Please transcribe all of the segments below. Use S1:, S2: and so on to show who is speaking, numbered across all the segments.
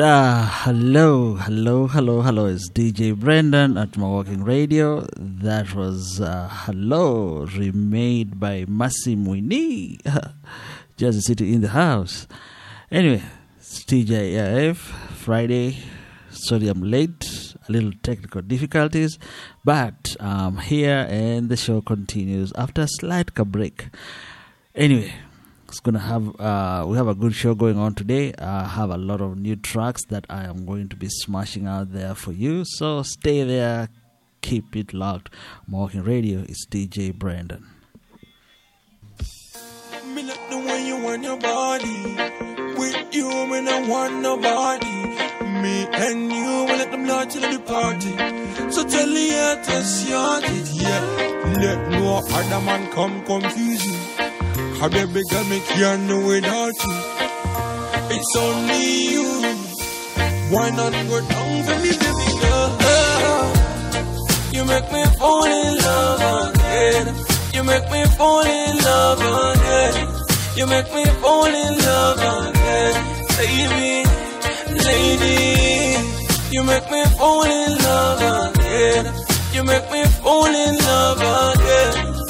S1: Uh, hello, hello, hello, hello.
S2: It's DJ Brendo at Mawalking Radio. That was uh, Hello, remade by Masim Winnie. Just City in the house. Anyway, it's TJF Friday. Sorry I'm late. A little technical difficulties. But I'm here and the show continues after a slight break. Anyway, it's gonna have uh, we have a good show going on today. I have a lot of new tracks that I am going to be smashing out there for you. So stay there, keep it locked. Morgan Radio is DJ Brendo.
S3: Me like the way you want your body. With you, me not want nobody. Me and you, we let them know till the party. So tell me, haters, you it, yeah. Let no other man come confuse. A baby girl, me can't do without you. It's only you. Why not go down for me, baby girl? You make me fall in love again.
S4: You make me fall in love again. You make me fall in love again. Baby, lady. You make me fall in love again. You make me fall in love again.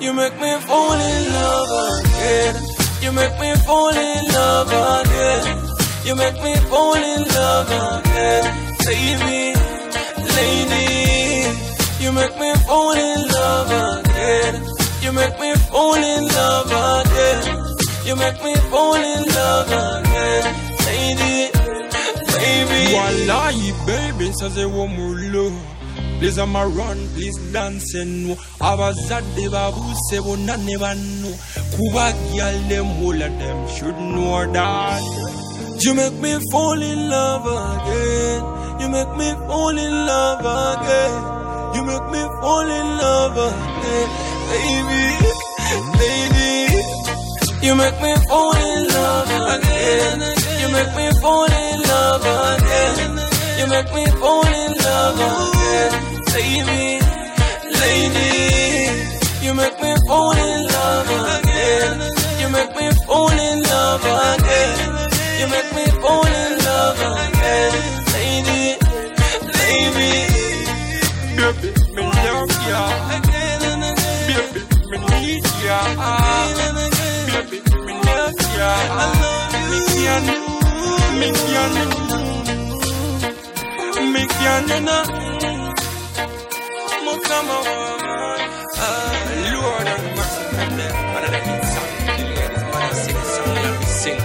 S4: You make me fall in love again. You make me fall in love again. You make me fall in love again. Baby, lady. You make me fall in love again. You make me fall in love again. You make me fall in love again. Lady, baby.
S5: Wallahi, baby, nsaze w'omulo please ama run please dance no abazadde babuuse bonna ne banno kuba gyal them all of them should know that
S4: You make me fall in love again. You make me fall in love again. You make me fall in love again, baby, baby. You make me fall in love again. You make me fall in love again. You make me fall in love again, lady. You make me fall in love again. You make me fall in love again. You make me fall in love again, lady, lady.
S5: baby me love ya
S4: Again and again.
S5: baby me need ya baby me love ya me can me can me can na
S4: Mukama wa
S5: Lord and mercy but I need some ladies man I sing let me sing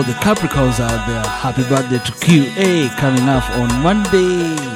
S6: all the Capricorns out there, happy birthday to QA coming up on Monday.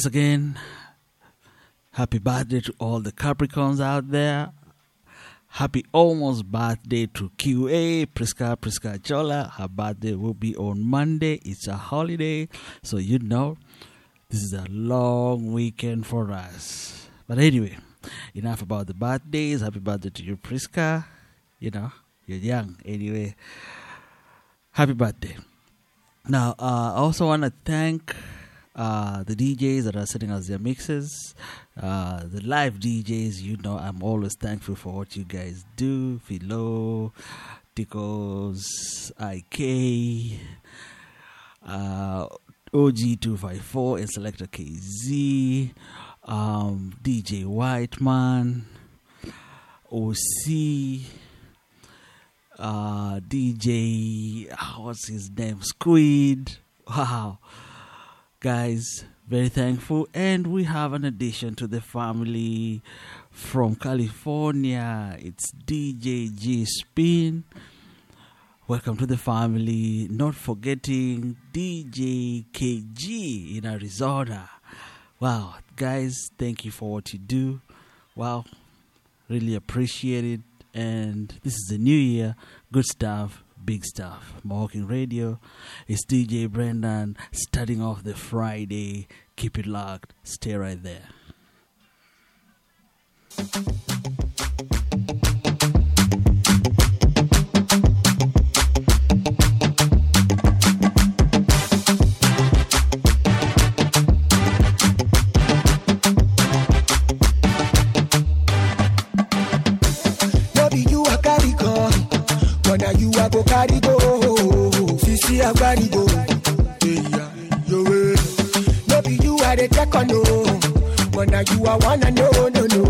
S2: Once again, happy birthday to all the Capricorns out there. Happy almost birthday to QA, Priska Priska Chola. Her birthday will be on Monday. It's a holiday, so you know this is a long weekend for us. But anyway, enough about the birthdays. Happy birthday to you, Priska. You know, you're young. Anyway, happy birthday. Now, uh, I also want to thank uh, the DJs that are sending us their mixes. Uh, the live DJs, you know, I'm always thankful for what you guys do. Philo, Ticos, IK, uh, OG254, and Selector KZ, um, DJ Whiteman, OC, uh, DJ, what's his name? Squid. Wow. Guys, very thankful. And we have an addition to the family from California. It's DJ G Spin. Welcome to the family. Not forgetting DJ KG in Arizona. Wow, guys, thank you for what you do. Wow, really appreciate it. And this is the new year. Good stuff, big stuff. Walking Radio. It's DJ Brendo starting off the Friday. Keep it locked. Stay right there.
S7: But na you i go carry go sisi agbanido eya yowe no be you dey check on no. But na you i wanna know no no no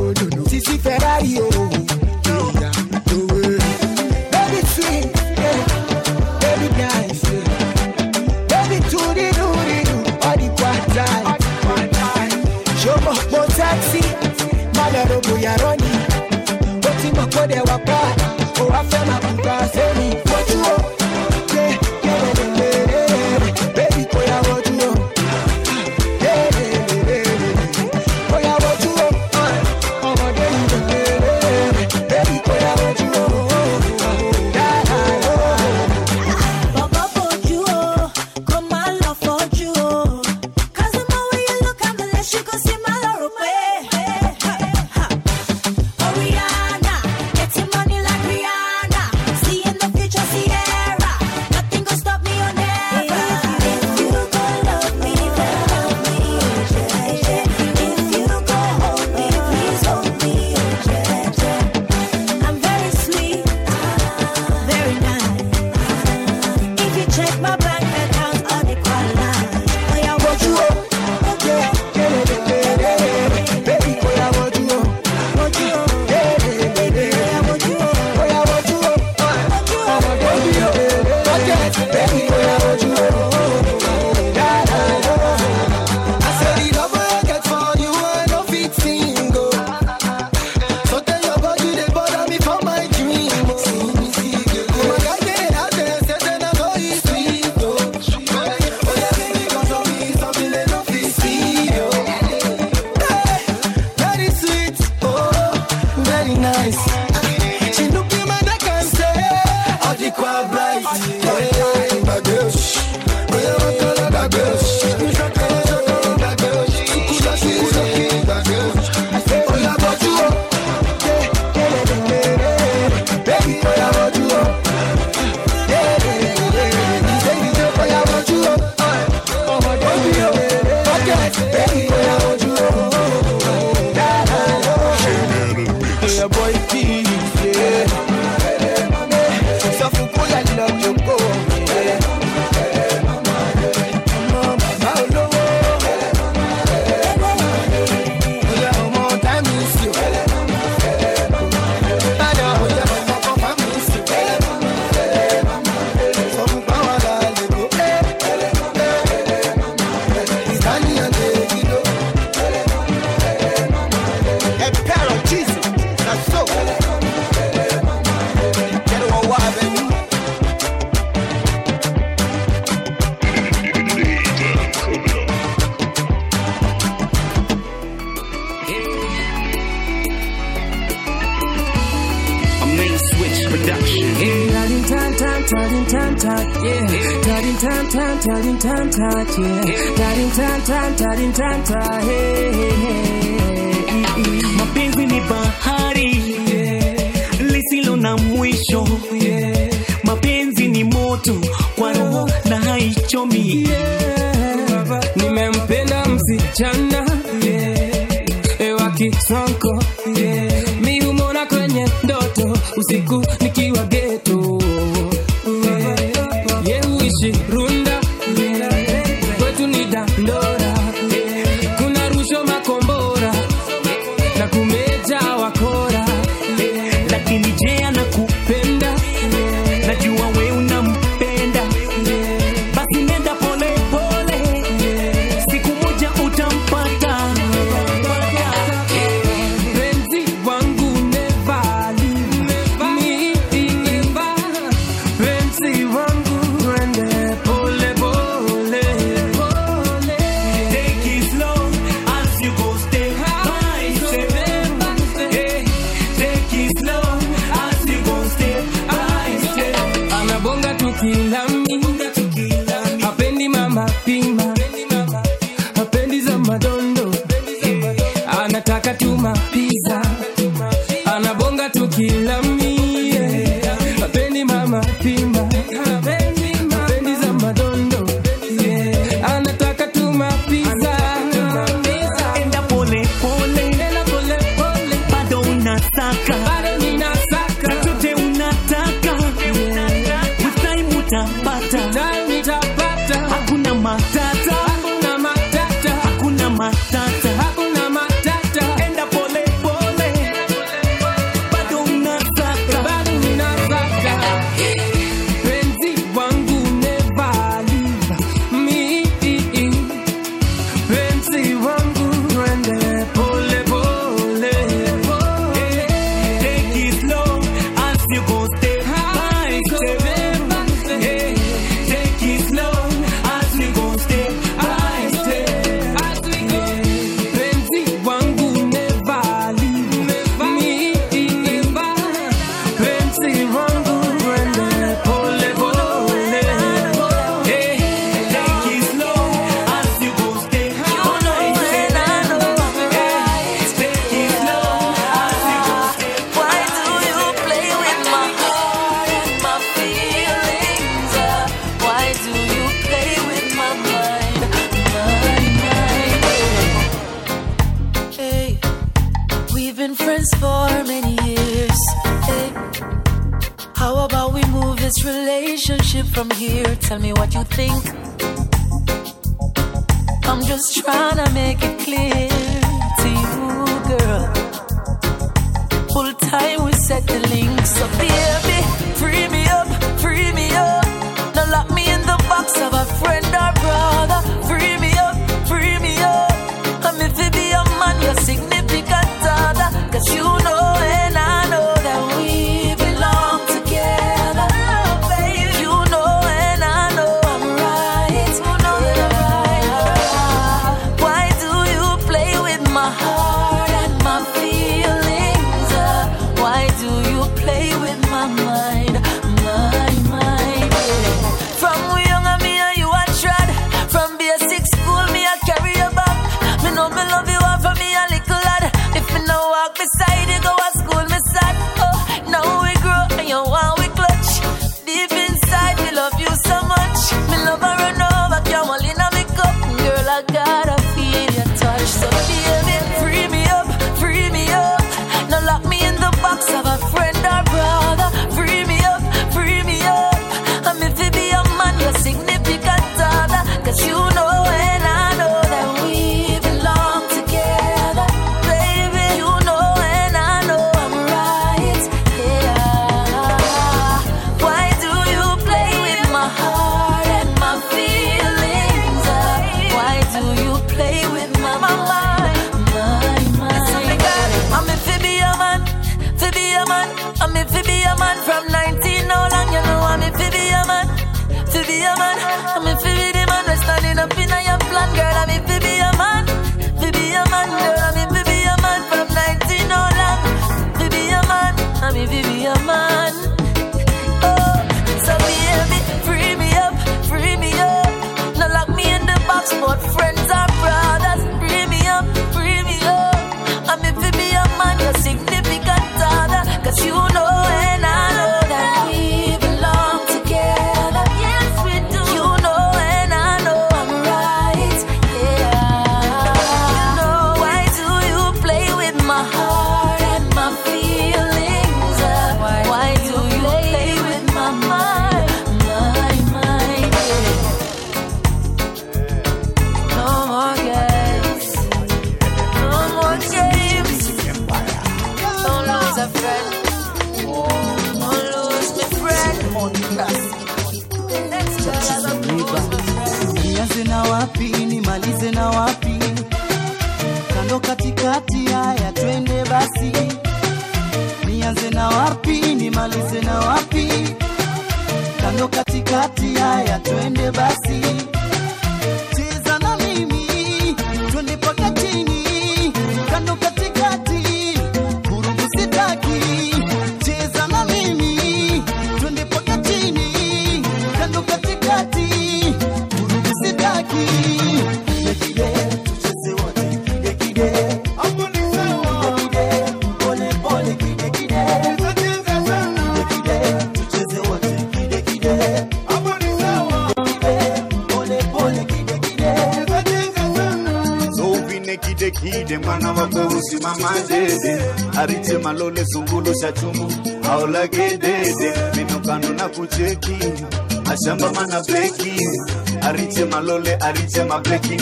S7: ariche malole ariche mableki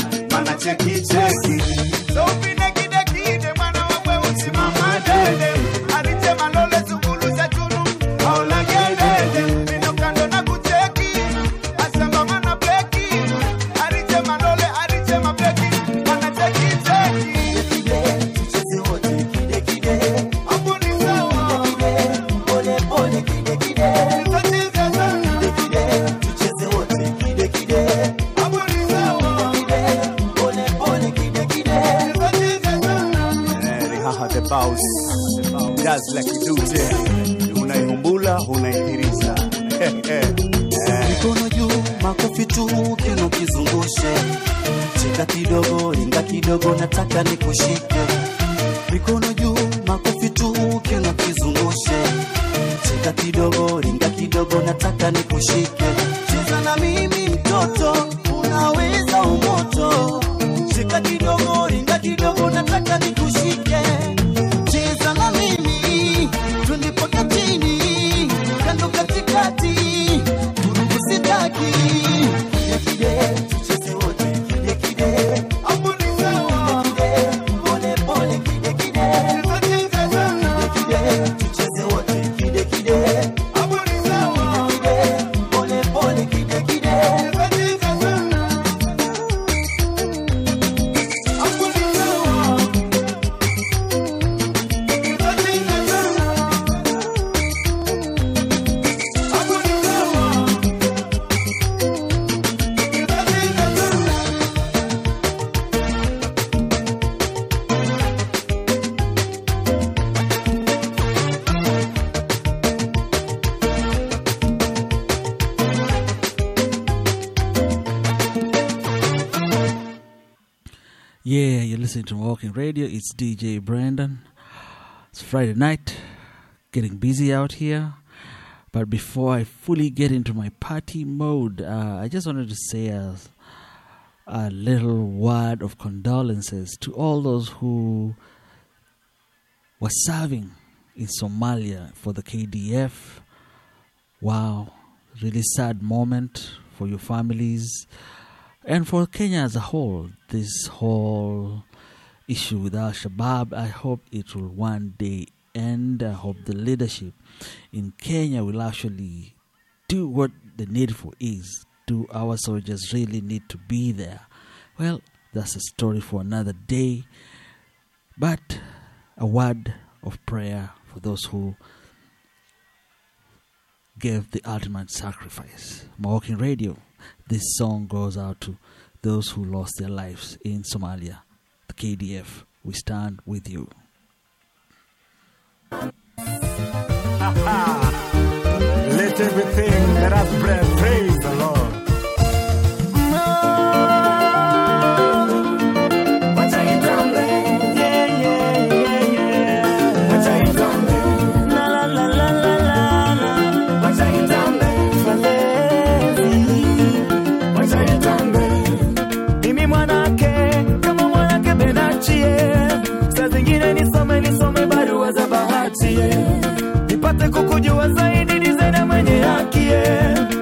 S2: DJ Brendo. It's Friday night, getting busy out here. But before I fully get into my party mode, uh, I just wanted to say a, a little word of condolences to all those who were serving in Somalia for the KDF. Wow, really sad moment for your families and for Kenya as a whole. This whole issue with Al Shabaab, I hope it will one day end. I hope the leadership in Kenya will actually do what the needful is. Do our soldiers really need to be there? Well, that's a story for another day. But a word of prayer for those who gave the ultimate sacrifice. Walking Radio, this song goes out to those who lost their lives in Somalia. KDF, we stand with you.
S8: Let everything that has praise the Lord.
S2: que é.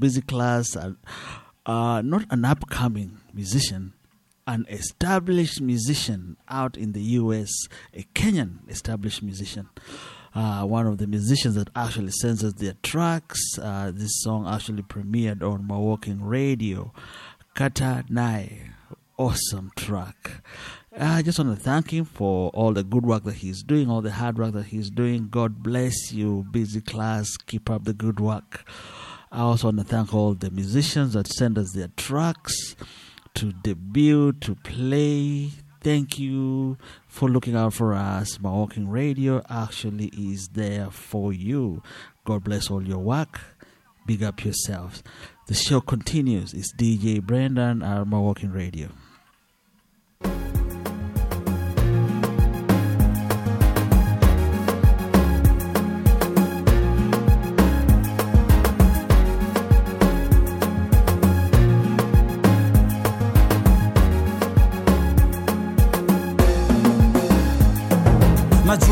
S2: Busy Class, uh, uh, not an upcoming musician, an established musician out in the US, a Kenyan established musician. Uh, one of the musicians that actually censors their tracks. Uh, this song actually premiered on Mawalking radio. Kata Nai, awesome track. I just want to thank him for all the good work that he's doing, all the hard work that he's doing. God bless you, busy class. Keep up the good work. I also want to thank all the musicians that send us their tracks to debut, to play. Thank you for looking out for us. Mawalking Radio actually is there for you. God bless all your work. Big up yourselves. The show continues. It's DJ Brendo at Mawalking Radio.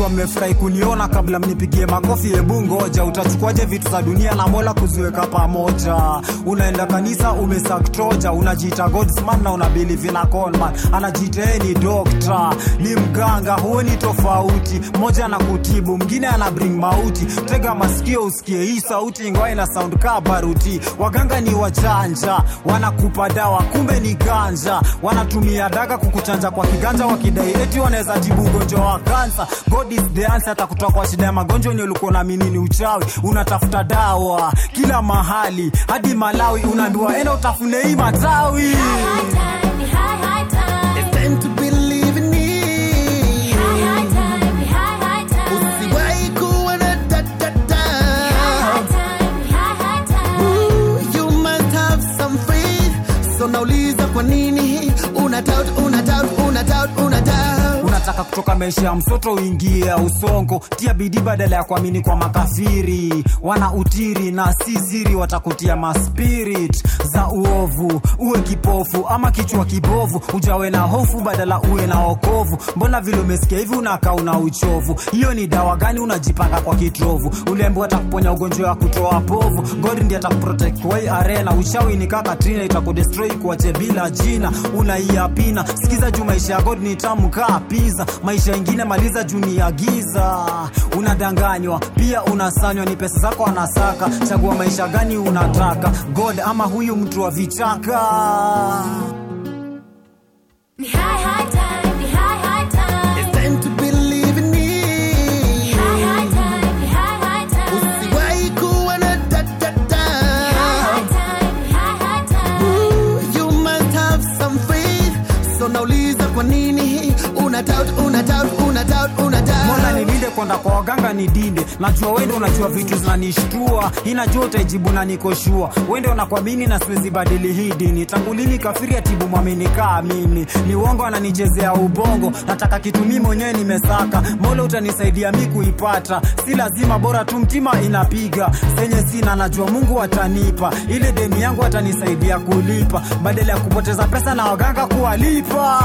S9: Najua mmefurahi kuniona kabla mnipigie makofi hebu ngoja. Utachukuaje vitu za dunia na mola kuziweka pamoja? Unaenda kanisa umesaktoja unajiita godsman na unabilivi na conman anajiita ni dokta ni mganga huoni tofauti. Mmoja anakutibu mwingine ana bring mauti. Tega masikio usikie hii sauti ingawa ina sound kaa baruti. Waganga ni wachanja wanakupa dawa kumbe ni ganja. Wanatumia daga kukuchanja kwa kiganja wakidai eti wanaweza tibu ugonjwa wa kansa. God is the answer atakutoa kwa shida ya magonjwa yenye ulikuwa unaamini ni uchawi. Unatafuta dawa kila mahali hadi malawi unaambiwa enda utafune hii matawi.
S10: Una doubt, una doubt, una doubt, una doubt.
S9: Unataka kutoka maisha ya msoto uingie usongo. Tia bidii badala ya kuamini kwa makafiri. Wana utiri na si siri watakutia maspirit za uovu. Uwe kipofu ama kichwa kibovu. Ujawe na hofu badala uwe na okovu mbona vile umesikia hivi unakaa una uchovu? Hiyo ni dawa gani unajipanga kwa kitrovu? Ulembo atakuponya ugonjwa wa kutoa povu. God ndi atakuprotect arena. Uchawi ni kaka trina kuache bila jina. Unaiapina. Sikiza juu maisha ya god ni tamu kaa pizza maisha ingine maliza juu ni ya giza. Unadanganywa pia unasanywa ni pesa zako anasaka. Chagua maisha gani unataka god ama huyu mtu wa vichaka?
S10: It's
S9: mbona nilinde kwenda kwa waganga ni dinde? Najua wende unajua vitu zinanishtua. Inajua utaijibu na nikoshua wende unakwamini na siwezi badili hii dini. Tangu lini kafiri atibu mwamini kaa mimi? Ni uongo ananichezea ubongo. Nataka kitu mimi mwenyewe nimesaka. Mola utanisaidia mi kuipata? Si lazima bora tu mtima inapiga. Senye sina najua mungu atanipa. Ile deni yangu atanisaidia kulipa. Badala ya kupoteza pesa na waganga kuwalipa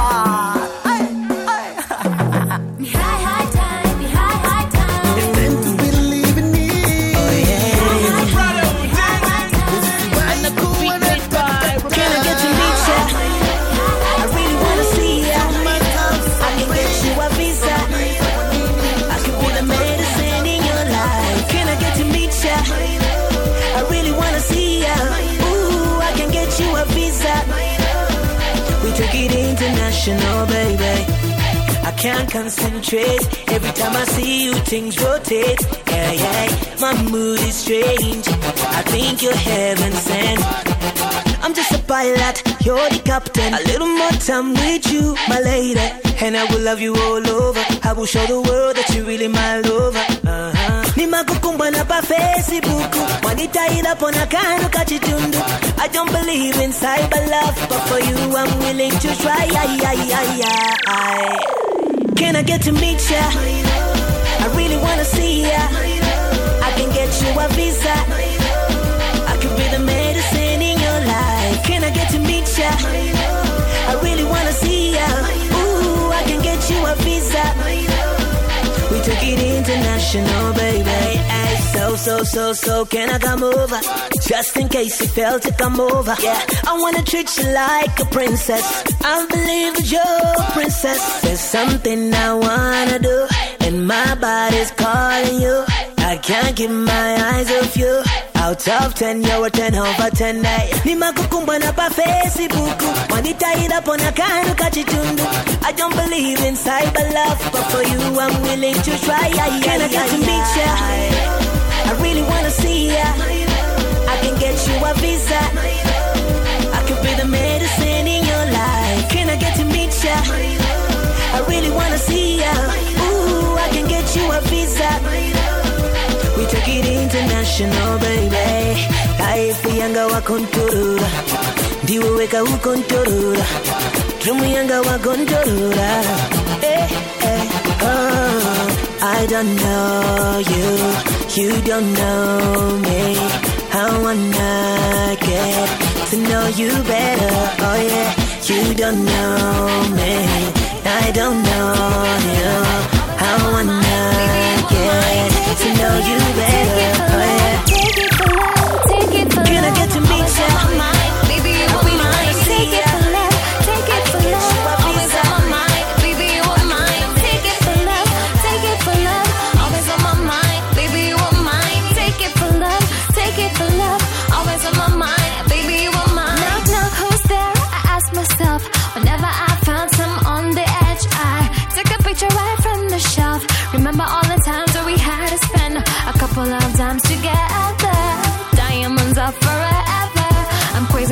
S11: international, baby. I can't concentrate. Every time I see you, things rotate. Yeah, yeah. My mood is strange. I think you're heaven sent. I'm just a pilot, you're the captain. A little more time with you, my lady. And I will love you all over. I will show the world that you're really my lover. Uh-huh. nimakukumbwa na pa facebook. Wanitaila pona kanu kachitundu i don't believe in cyber love but for you i'm willing to try. Can i get to meet ya? I really wanna see ya. I can get you a visa. I could be the medicine in your life. Can i get to meet ya? I really wanna see ya international, baby. Hey. So, so, so, so, can I come over? Just in case you fail to come over. Yeah, I wanna treat you like a princess. I believe that you're a princess. There's something I wanna do, and my body's calling you. I can't keep my eyes off you. Out of ten, you're a ten over ten eh. Nimakukumbana pa Facebook. Wanita tied up on a kanu kachitundu I don't believe in cyber love But for you I'm willing to try yeah, Can I get to meet ya? I really wanna see ya. I can get you a visa. I could be the medicine in your life. Can I get to meet ya? I really wanna see ya. Ooh, I can get you a visa it international baby. Taifu yanga wakontorora ndiwe weka ukontorora drumu yanga wakontorora eh, eh, oh. i don't know you. You don't know me. I wanna get to know you better? Oh yeah. You don't know me. I don't know you. I wanna to know you better.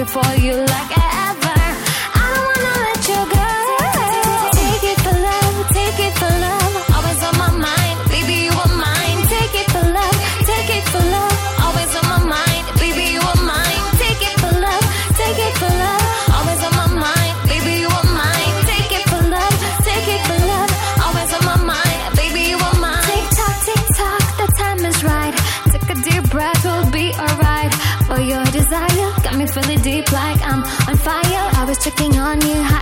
S12: before you like checking on you.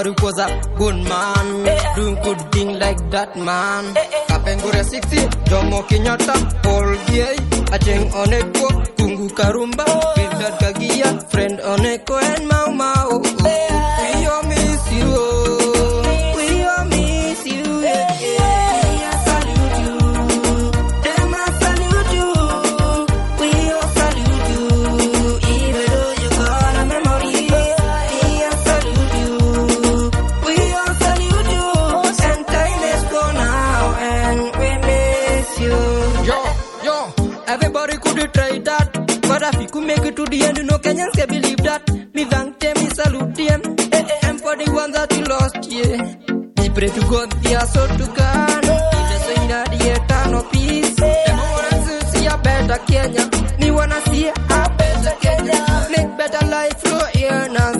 S13: baru kuza, bun good man Doing good thing like that man. Eh, eh. Kapeng gure 60 Jomo kinyata Paul Giai ajeng Oneko kungu Karumba. Oh. Bildad Kagia Friend Oneko and Mau Mau pray to God, yeah, so to God. Just so in the eternal peace. Them wanna see- a better Kenya. Me wanna see a better Kenya. Make better life flow in us.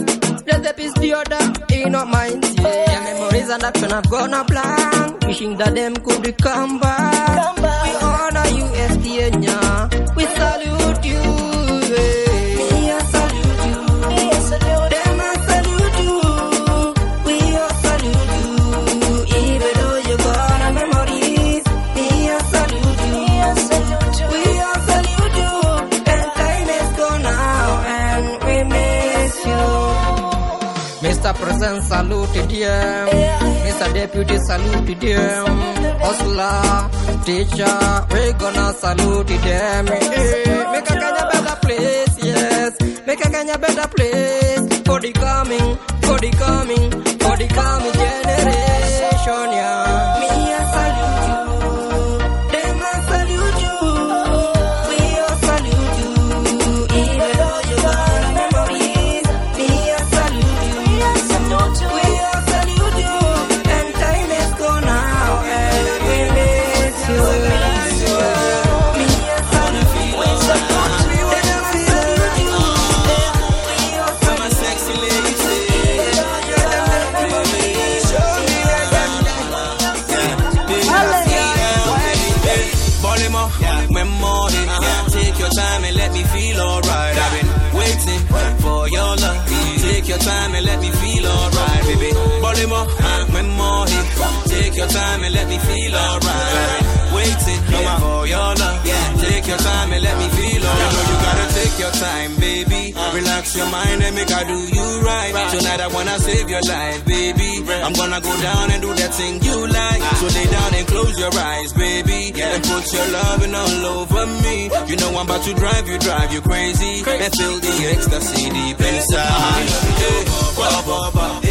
S13: Let the peace the order in our minds. Yeah, memories and action have gone a blank. Wishing that them could come back. We honor you, as Kenya. Saluted them. Mr. Deputy saluted them. Hustler, teacher, we gonna salute them. Eh, Make a Kenya better place, yes. Make a Kenya better place for the coming, for the coming, for the coming time and
S6: let me feel alright. I've been waiting for your love. Take your time and let me feel alright. You know you gotta take your time, baby. Relax your mind and make I do you right. Tonight I wanna save your life, baby. I'm gonna go down and do that thing you like. So lay down and close your eyes, baby. And put your loving all over me. You know I'm about to drive you, drive you crazy. And feel the ecstasy deep inside. Hey,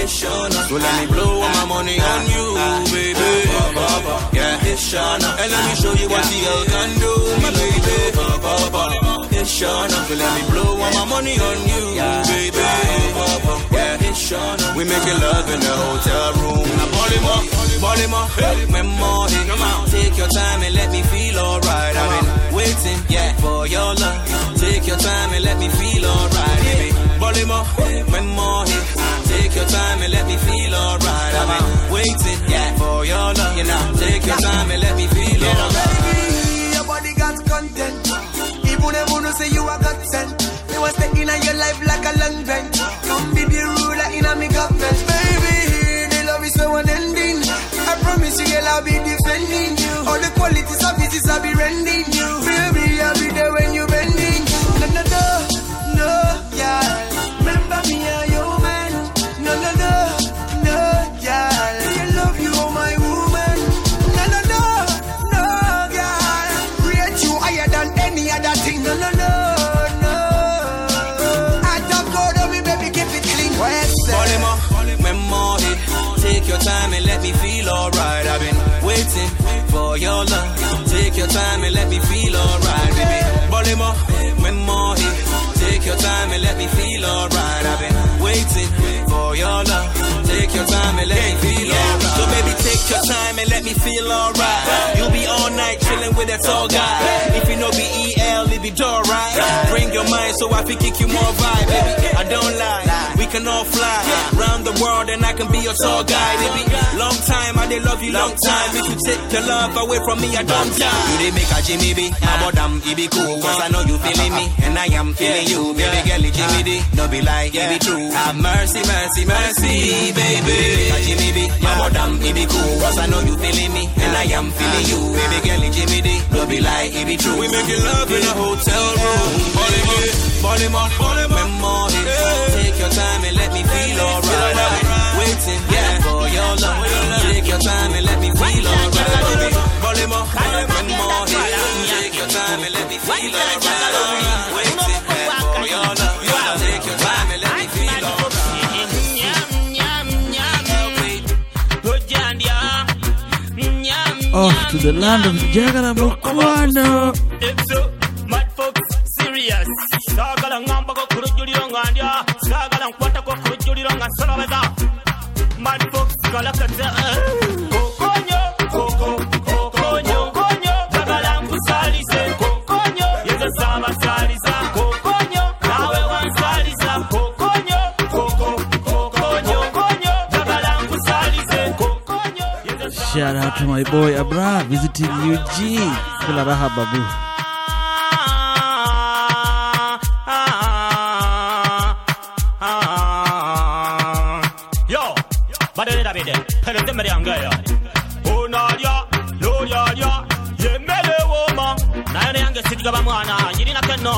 S6: So let me blow all my money on you, baby. Yeah, it's Shana. And let me show you what the hell can do, my baby. It's Shana. So let me blow all my money on you, baby. Yeah, it's Shana. We making love in the hotel room. Now, Baltimore, Baltimore, memory. Come on, take your time and let me feel alright. I've been waiting, yeah, for your love. Take your time and let me feel alright, baby. Baltimore, memory. Take your time and let me feel alright. I've been waiting, yeah, for your love. You know, take your time and let me feel alright.
S7: Baby, your body got content. Even them wanna say you a God sent. Me was stay in your life like a long bench. Come be the ruler in a me government. Baby, the love is so unending. I promise you, girl, I'll be defending you. All the qualities of this is I'll be rending you. Baby, I'll be there when you your
S6: time and let me feel alright. I've been waiting for your love. Take your time and let me feel alright, baby. Baltimore, memory. Take your time and let me feel alright. I've been waiting for your love. Take your time and let me feel alright. So baby, take your time and let me feel alright. You'll be all night chilling with that tall guy. If you know be EL, it be door right. Bring your mind so I can kick you more vibe, baby. I don't lie, can all fly round the world and I can be your tour guide. It be long time, I they love you long time. If you take your love away from me, I don't die. You they make a Jimmy B, about them, it be cool. Cause I know you feeling me and I am feeling you, baby girl, it Jimmy D. No be like, it be true. Have mercy, mercy, mercy, baby. Make a Jimmy B, about them, it be cool. Cause I know you feeling me and I am feeling you, baby girl, it Jimmy D. No be like, it be true. We making love in a hotel room. Baltimore, Baltimore, Baltimore, memory. Take your time and let me feel alright. Waiting, yeah, for your love. Take your time and let me feel alright, baby. Baltimore, memory. Take your time and let me feel alright. Waiting, yeah, for your love. Take your time and let me feel
S2: Off to the land of Jagara Mukwano.
S14: Mad folks serious sagala ngamba ko kurujuliro nga
S2: Shout out to my boy Abra visiting UG. Kula raha babu.
S14: mwana yiri na kɛ nɔ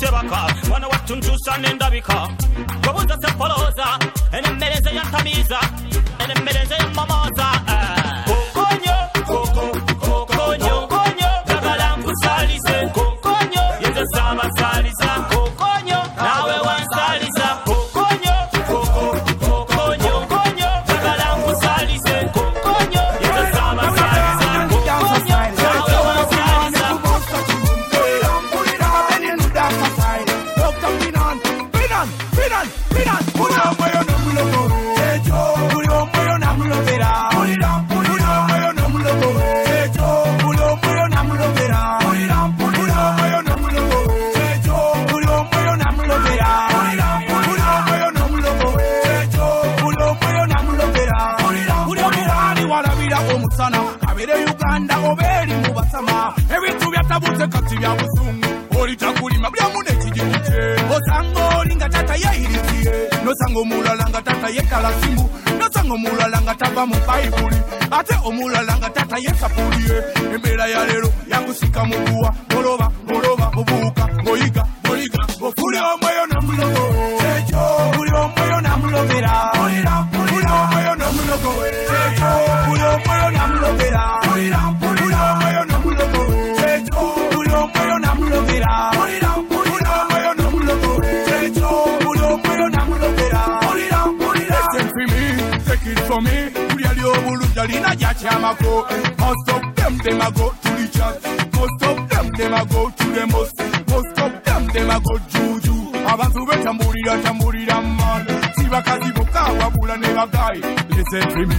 S14: sebaka. Bano wattu nkyusa n'endabika
S15: omulala nga tatayefa puliye embeera ya leero yakusika muguwa a go. Most of them, them a go to the church. Most of them, them a go to the most. Most of them, them a go juju. Abantu betambulira tambulira man. Sibakazi boka wabula ne bagai. Listen to me,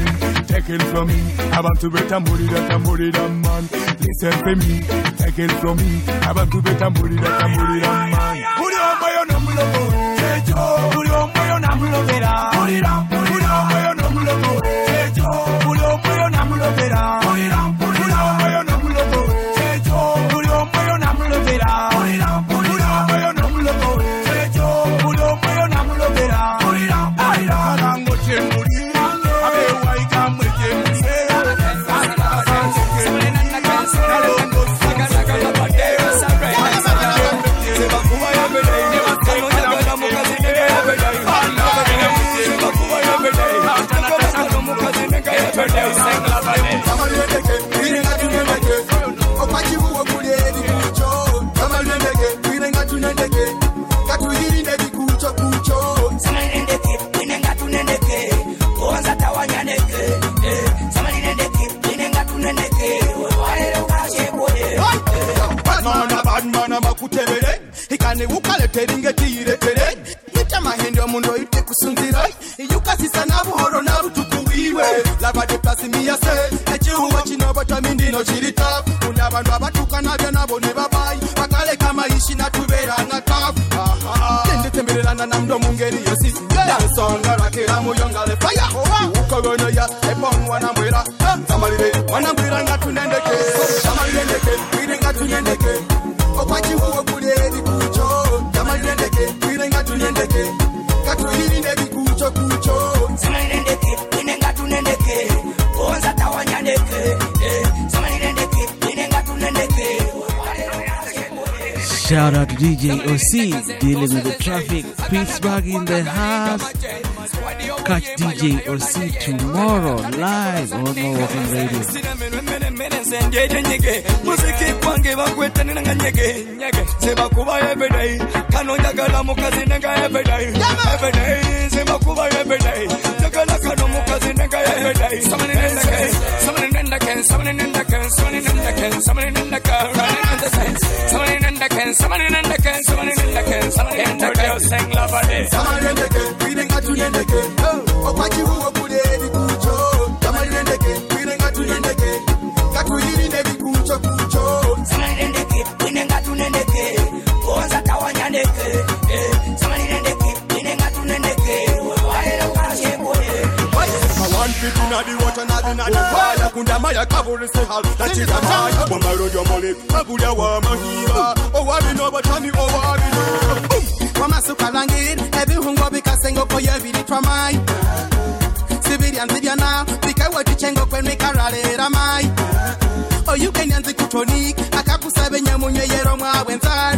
S15: take it from me. Abantu betambulira tambulira man. Listen to me, take it from me. Abantu betambulira tambulira man.
S16: olukundo mu ngeri yosi nansonga lwakira muyongale faya oh, ukobonoya epon wanambwira tamalire wanambwira nga tunendeke. Tamalire ndeke bwire nga tunendeke. Okwakiwuwo kulye eriku
S2: Shout out to DJ OC dealing with the traffic. Pittsburgh in the house. Catch DJ OC tomorrow live on the Radio.
S17: Yeah, case somebody in the case somebody in the case somebody in the case running in the sense somebody in the case somebody in the case somebody in the case somebody in the case sing love a day
S16: Samalendeke, kwirenga tulendeke, okwakibuwo kule ebikuuco. Samalendeke, kwirenga tulendeke, katuyirinde bikuuco kuuco.
S17: Samalendeke,
S16: Feet inna the water, not inna the fire. Kunda maya kaburi se hal, that is a maya. Wamba rojo mole, abuya wa mahiba. O wabi no batani, o wabi no. Wamasuka langir, ebihungo bikasengo koye biritwa mai. Sibiri anzibya now, bikawe tichengo kwen mikaralera mai. oyukenyanzi kutonik akakusebe nyemunyeyero mwawenza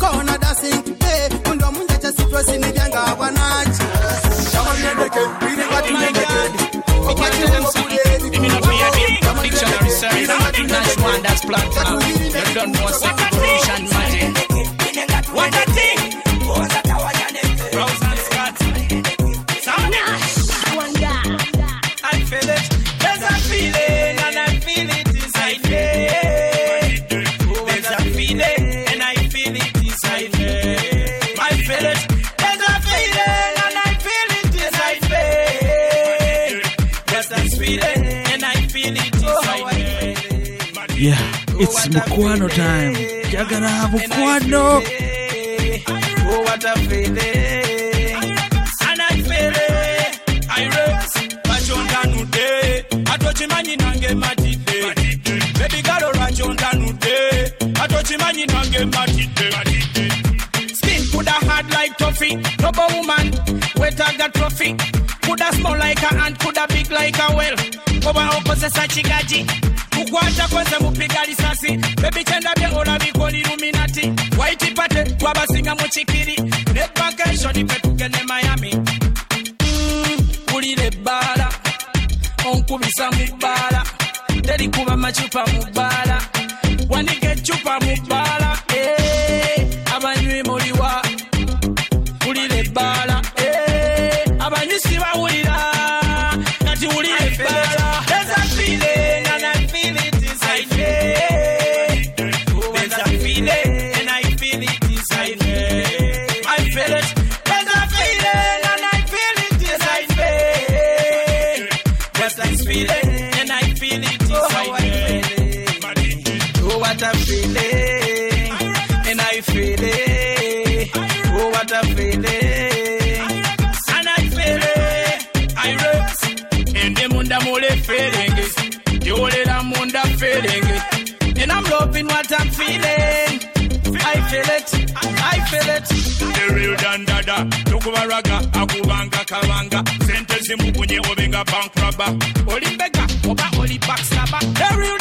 S16: kona dancing eh, today undo munjeche sitwesini
S18: Give me no fear, big dictionary service. Nash one that's platform. You don't know say magic. What a thing! Rose and Scott. Sound Nash. One guy. I feel it.
S2: Yeah, it's Mukwano time. Jagara Mukwano.
S18: Oh, what a feeling. And I feel it. I race. Bachonda nude. Atochimanyi nange matide. Baby girl, rachonda nude. Atochimanyi nange matide. Skin coulda hard like toffee. Rubber woman, wetter got trophy. Coulda small like a ant, coulda big like a well. Oba okozesa chigaji. Kwenze mupiga lisasi. Bebi kyendabye olabika oli luminati waiti pate twabasinga mu kikiri ne vakation petugende miami. Wulira ebbaala onkubisa mu bbaala terikuba macupa mu bbaala wanika ecupa mu bbaala Eh, abanywi muliwa wulira ebbaala Eh, abanywi bawulira feeling it. And I'm loving what I'm feeling. I feel it. I feel it. The real dandada. Tukubaraga, akubanga kabanga. Sente zimukunye obenga bank robber. Oli bega, oba oli backstabber. The real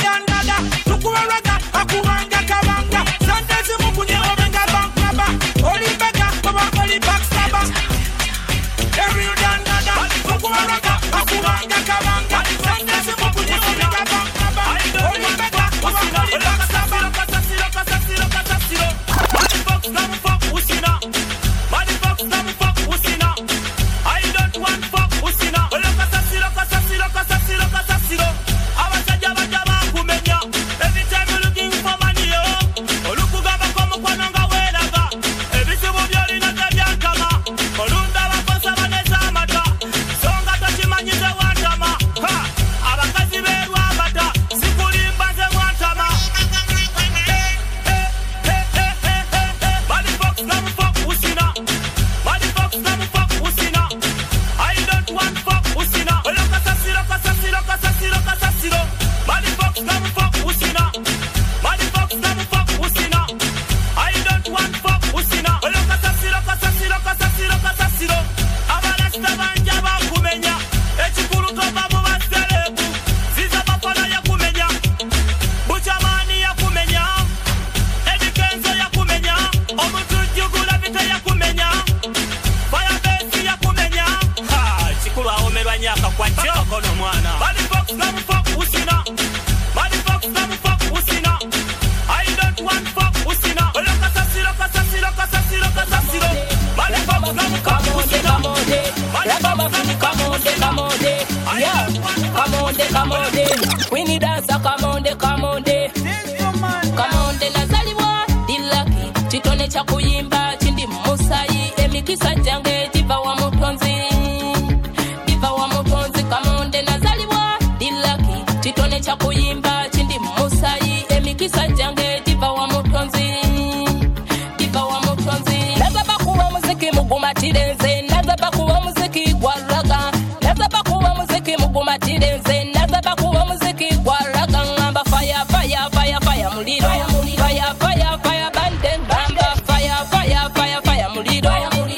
S19: mugumatire nze naza bakuwa muziki gwaraga naza bakuwa muziki mugumatire nze naza bakuwa muziki gwaraga ngamba fire fire fire fire muliro. Fire fire fire bande ngamba. Fire fire fire fire muliro.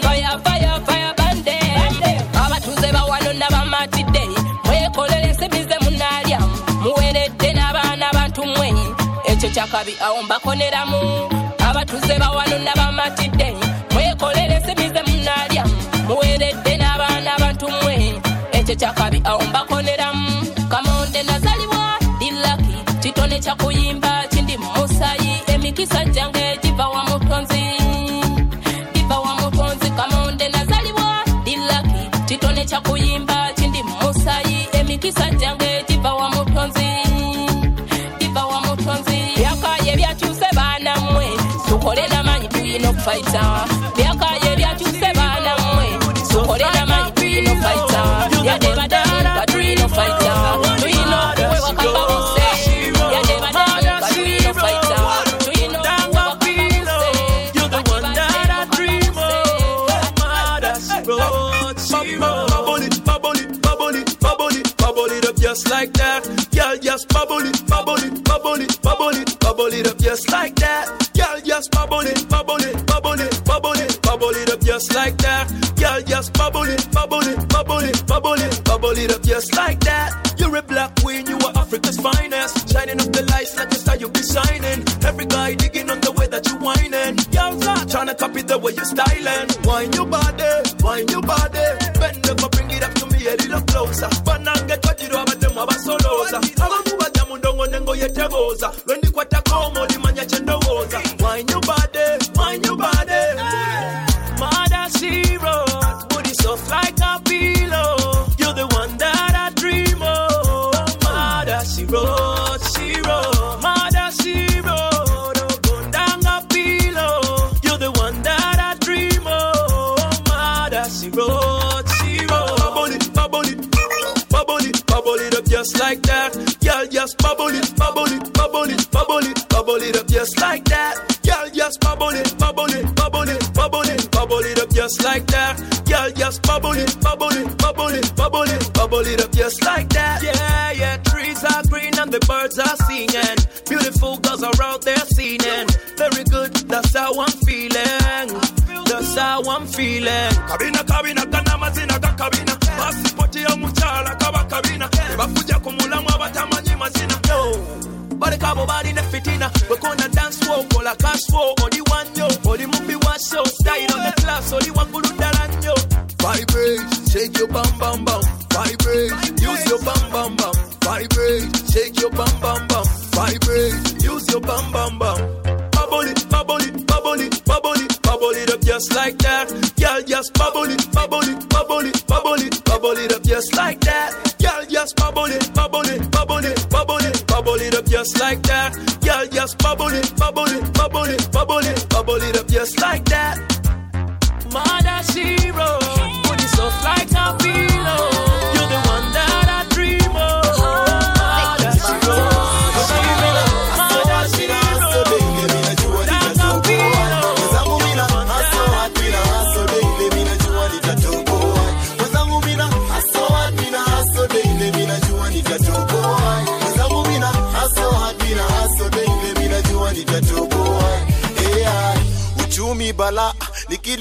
S19: Fire fire fire bande. Abatuze bawano nabamatidde mwekolere ensimize munalya muweredde n'abaana bantu mwe. Ekyo kyakabi awo mbakoneramu abatuze bawano nabamatidde kyakabi awo mbakoneramu kamonde nazaliwa dilaki kitone kya kuyimba kindi musayi emikisa gyange giva wa mutonzi. Giva wa mutonzi kamonde nazaliwa dilaki kitone kya kuyimba kindi musayi emikisa gyange giva wa mutonzi. Giva wa mutonzi. Byakaye byakyuse baana mmwe tukole namanyi tuyina ah? okufaita
S6: it, up just like that. Girl, just bubble it, bubble it, bubble it, bubble it, bubble it up just like that. Girl, just bubble it, bubble it, bubble it, bubble it, bubble it up just like that. You're a black queen, you are Africa's finest. Shining up the lights like a star, you be shining. Every guy digging on the way that you whining. Girls are trying to copy the way you're styling. Wine your body, wine your body. Bend over, bring it up to me a little closer. Like a pillow. You're the one that I dream of. Zero. Dogondanga pillow. You're the one that I dream of. Up just like that. Girl, just bubble it, up just like that. Girl, just bubble it up just like that. Bubble it, bubble it, bubble it, bubble it, bubble it up just like that. Yeah, yeah, trees are green and the birds are singing. Beautiful girls are out there singing. Very good, that's how I'm feeling. That's how I'm feeling. Kabina, kabina, kana mazina ga kabina. Pasipoti ya muchala kaba kabina. Bafuja kumulamu abatamanyi mazina. Yo. balekabo balina fitina wekona dance floor kola cash flow oli wanyo oli mumbi wa show style on the class oli waggulu ddala vibrate shake your bam bam bam vibrate use your bam bam bam vibrate shake your bam bam bam vibrate use your bam bam bam bubble it bubble it bubble it bubble it bubble it up just like that girl just bubble it bubble it bubble it bubble it bubble it up just like that girl just bubble it bubble it bubble it bubble it bubble it up just like that girl just bubble it bubble it bubble it bubble it bubble it up just like that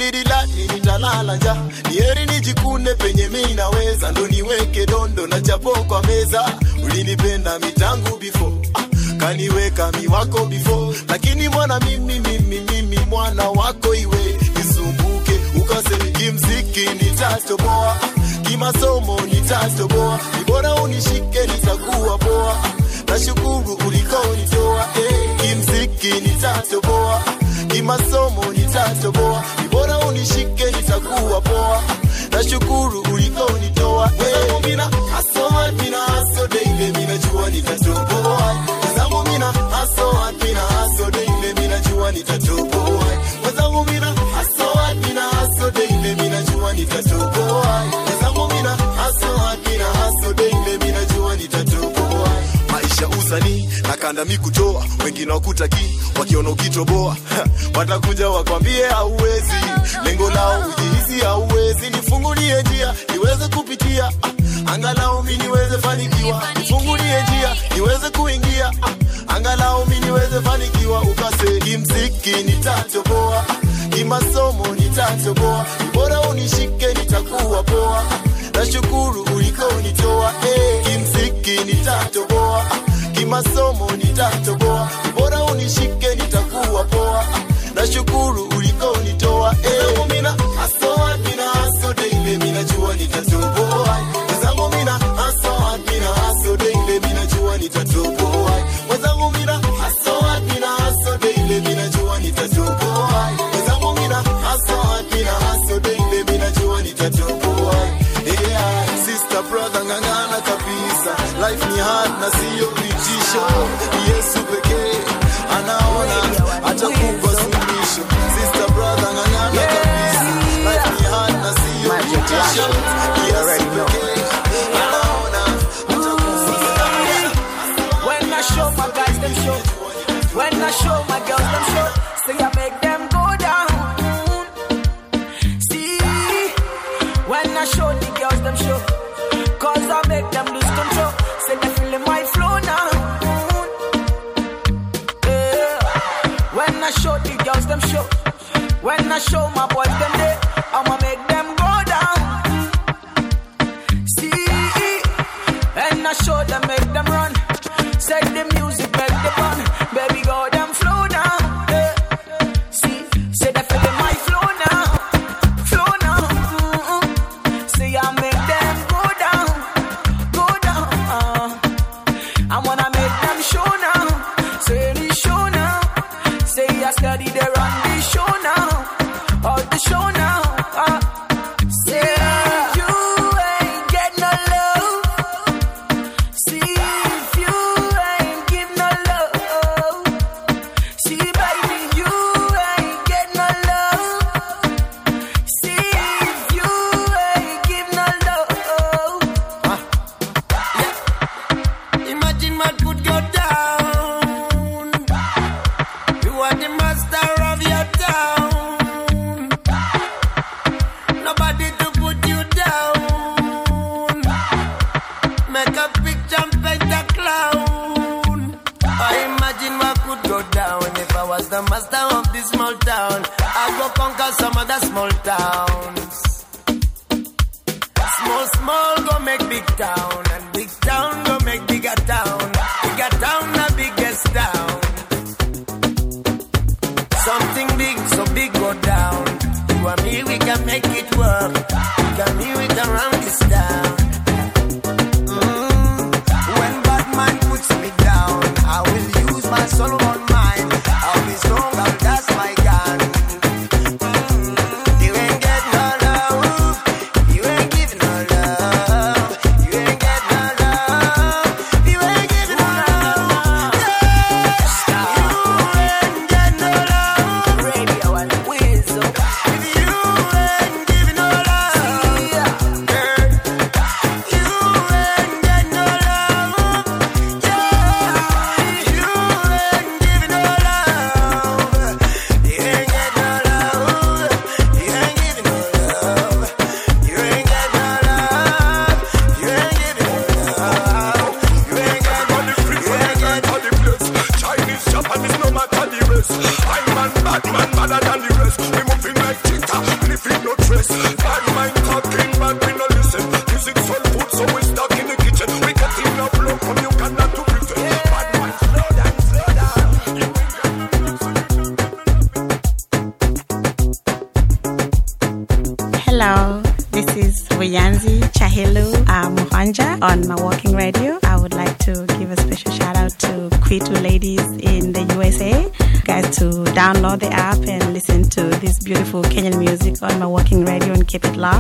S20: nilililali nitalala ja nieri nijikunde penye mi naweza. Ndo niweke dondo na chapo kwa meza. Ulinipenda mitangu before. Kaniweka miwako before. Lakini mwana mimi mimi mimi mwana wako iwe. Nisumbuke ukasemi kimziki nitatoboa kimasomo nitatoboa ni unishike nitakuwa poa. Nashukuru ulikonitoa hey, eh, kimziki nitatoboa kimasomo nitatoboa, ni bora unishike, nitakuwa poa. Nashukuru ulivyonitoa kanda mi kutoa, wengine wakutaki, wakiona ukitoboa. Watakuja wakwambie hauwezi. Lengo lao ujihisi hauwezi, nifungulie njia niweze kupitia, angalau mi niweze fanikiwa, nifungulie njia niweze kuingia, angalau mi niweze fanikiwa. Ukase kimziki nitatoboa, kimasomo nitatoboa, bora unishike nitakuwa poa, nashukuru ulikonitoa, eh, kimziki nitatoboa masomo nitatoboa, bora unishike nitakuwa poa, nashukuru
S7: ulikoni you.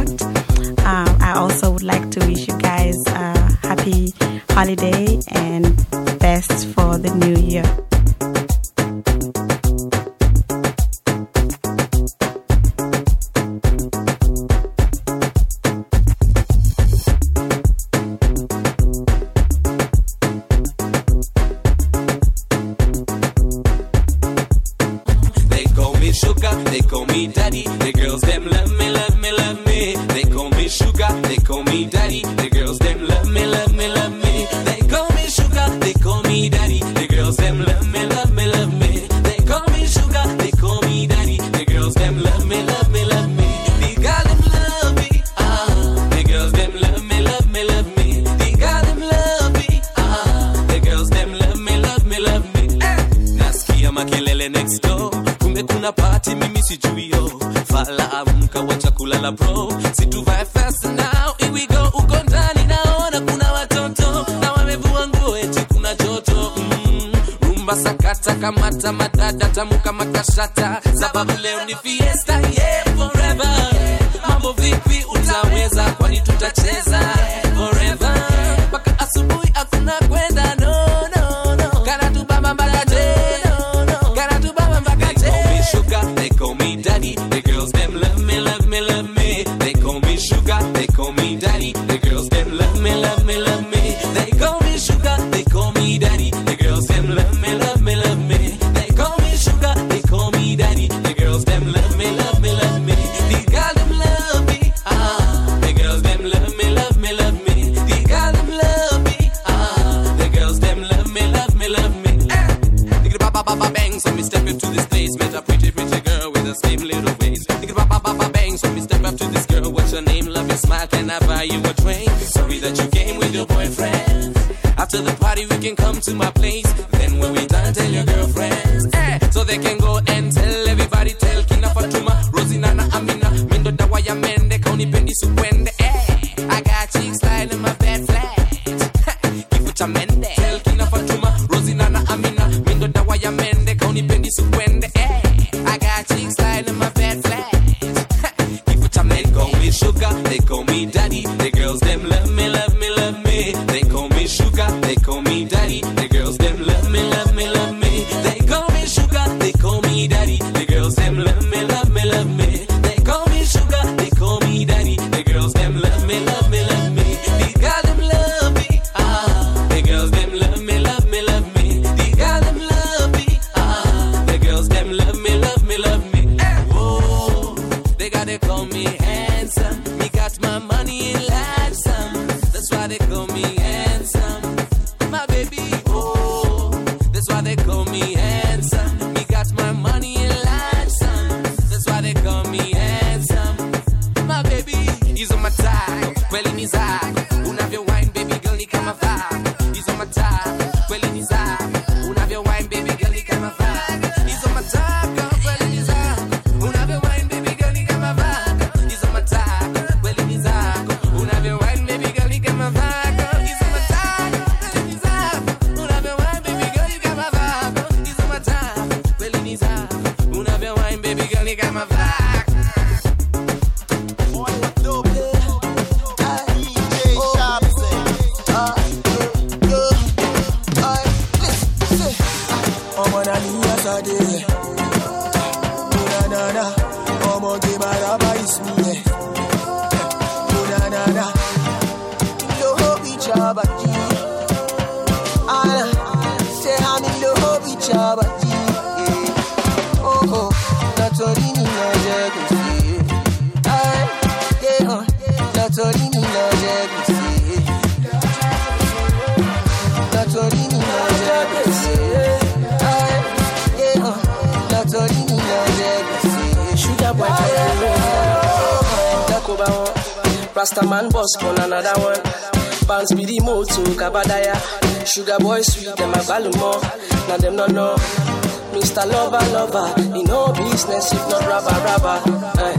S21: And
S6: money
S22: Boy sweet them a balumo. Now them no know. Mr. Lover Lover, he no business if not rubber rubber. Eh.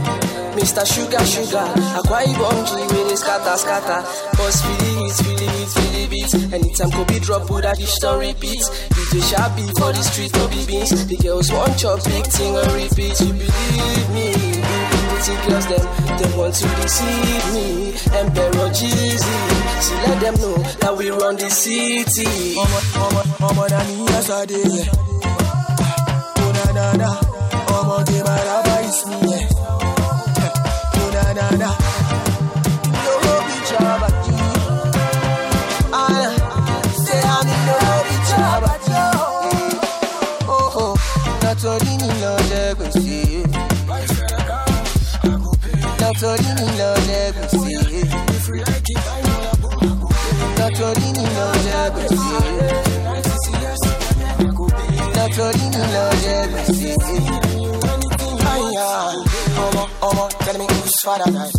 S22: Mr. Sugar Sugar. Akwa Ibom G with his scatter scatter. Boss feel it, feel it, feel it. Anytime Kobe drop, put that dish on repeat. DJ Shabby for the street, no be beans. The girls want your big thing on repeat. You believe me? Pretty girls them, they want to deceive me. Emperor Jeezy, so let them know that we run the city.
S7: Mama, mama, mama, yesterday. Ah, oh na na na, father guy.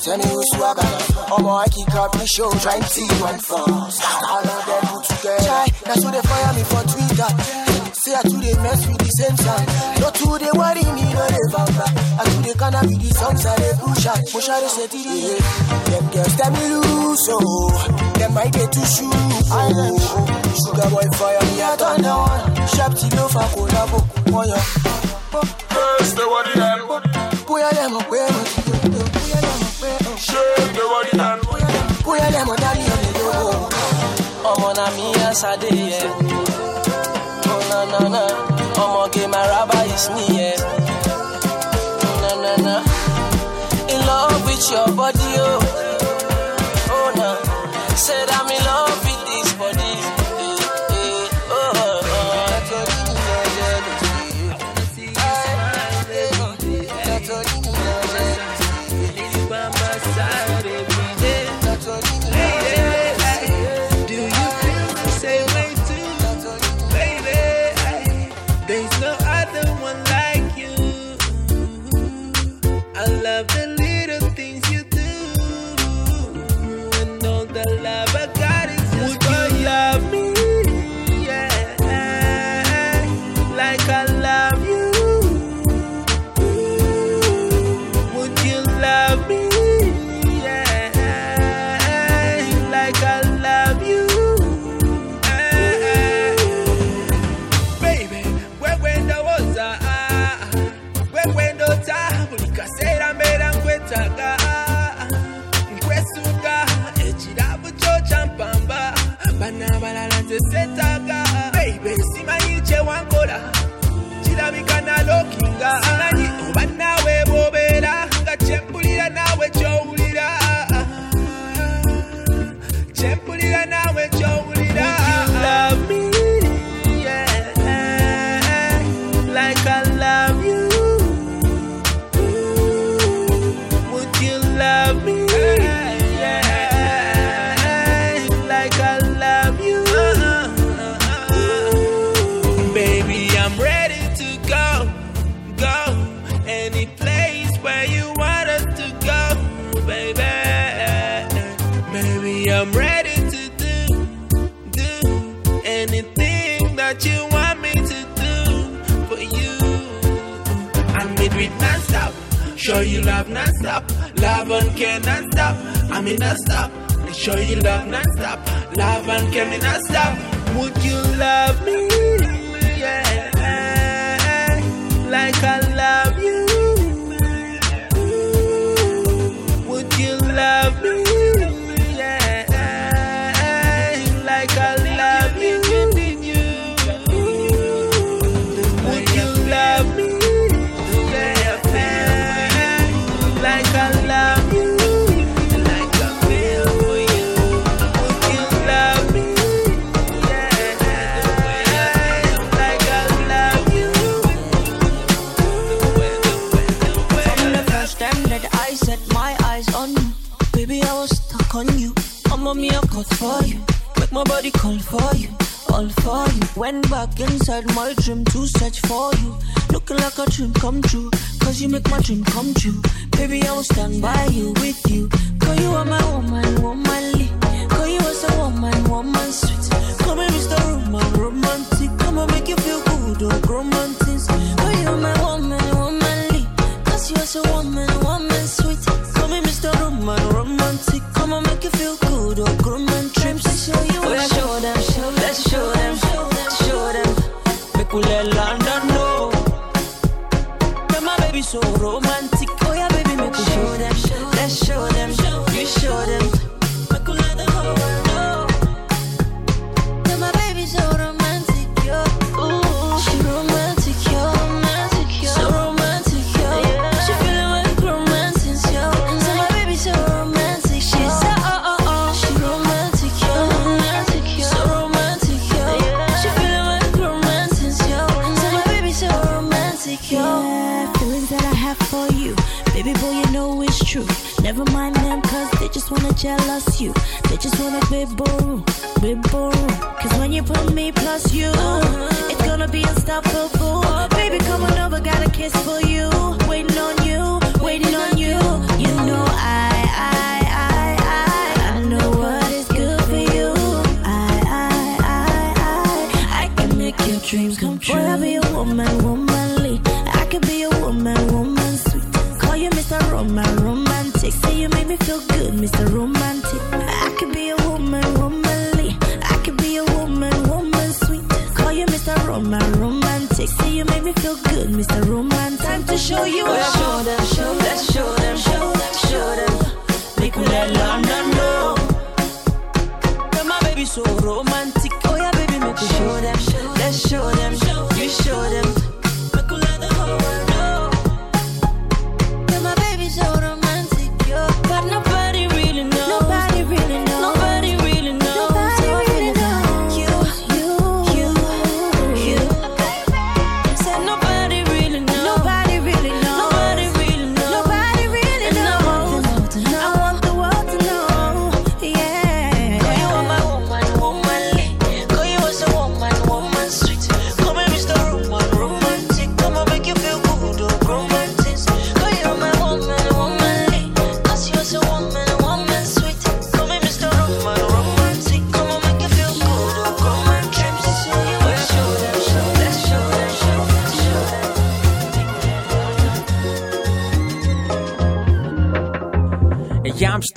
S7: Tell me who's swagger. Ọmọ oh I kick up the show trying to see one first. All of them put together. Chai, that's who they fire me for Twitter. Say I too they mess with the same time. No too they worry me, no they vamba. I too they canna be the songs that they push out. Push out they say to the. Them girls tell me loose, oh. Them might get to shoot, oh. Sugar boy fire me on the one. Sharp till over collabo, one oh. ya.
S15: First, the body them.
S7: Puya them up, puya
S22: asade yẹ. Oh na na na, ọmọ ge my rabbi is me yẹ. Na na na, in love with your body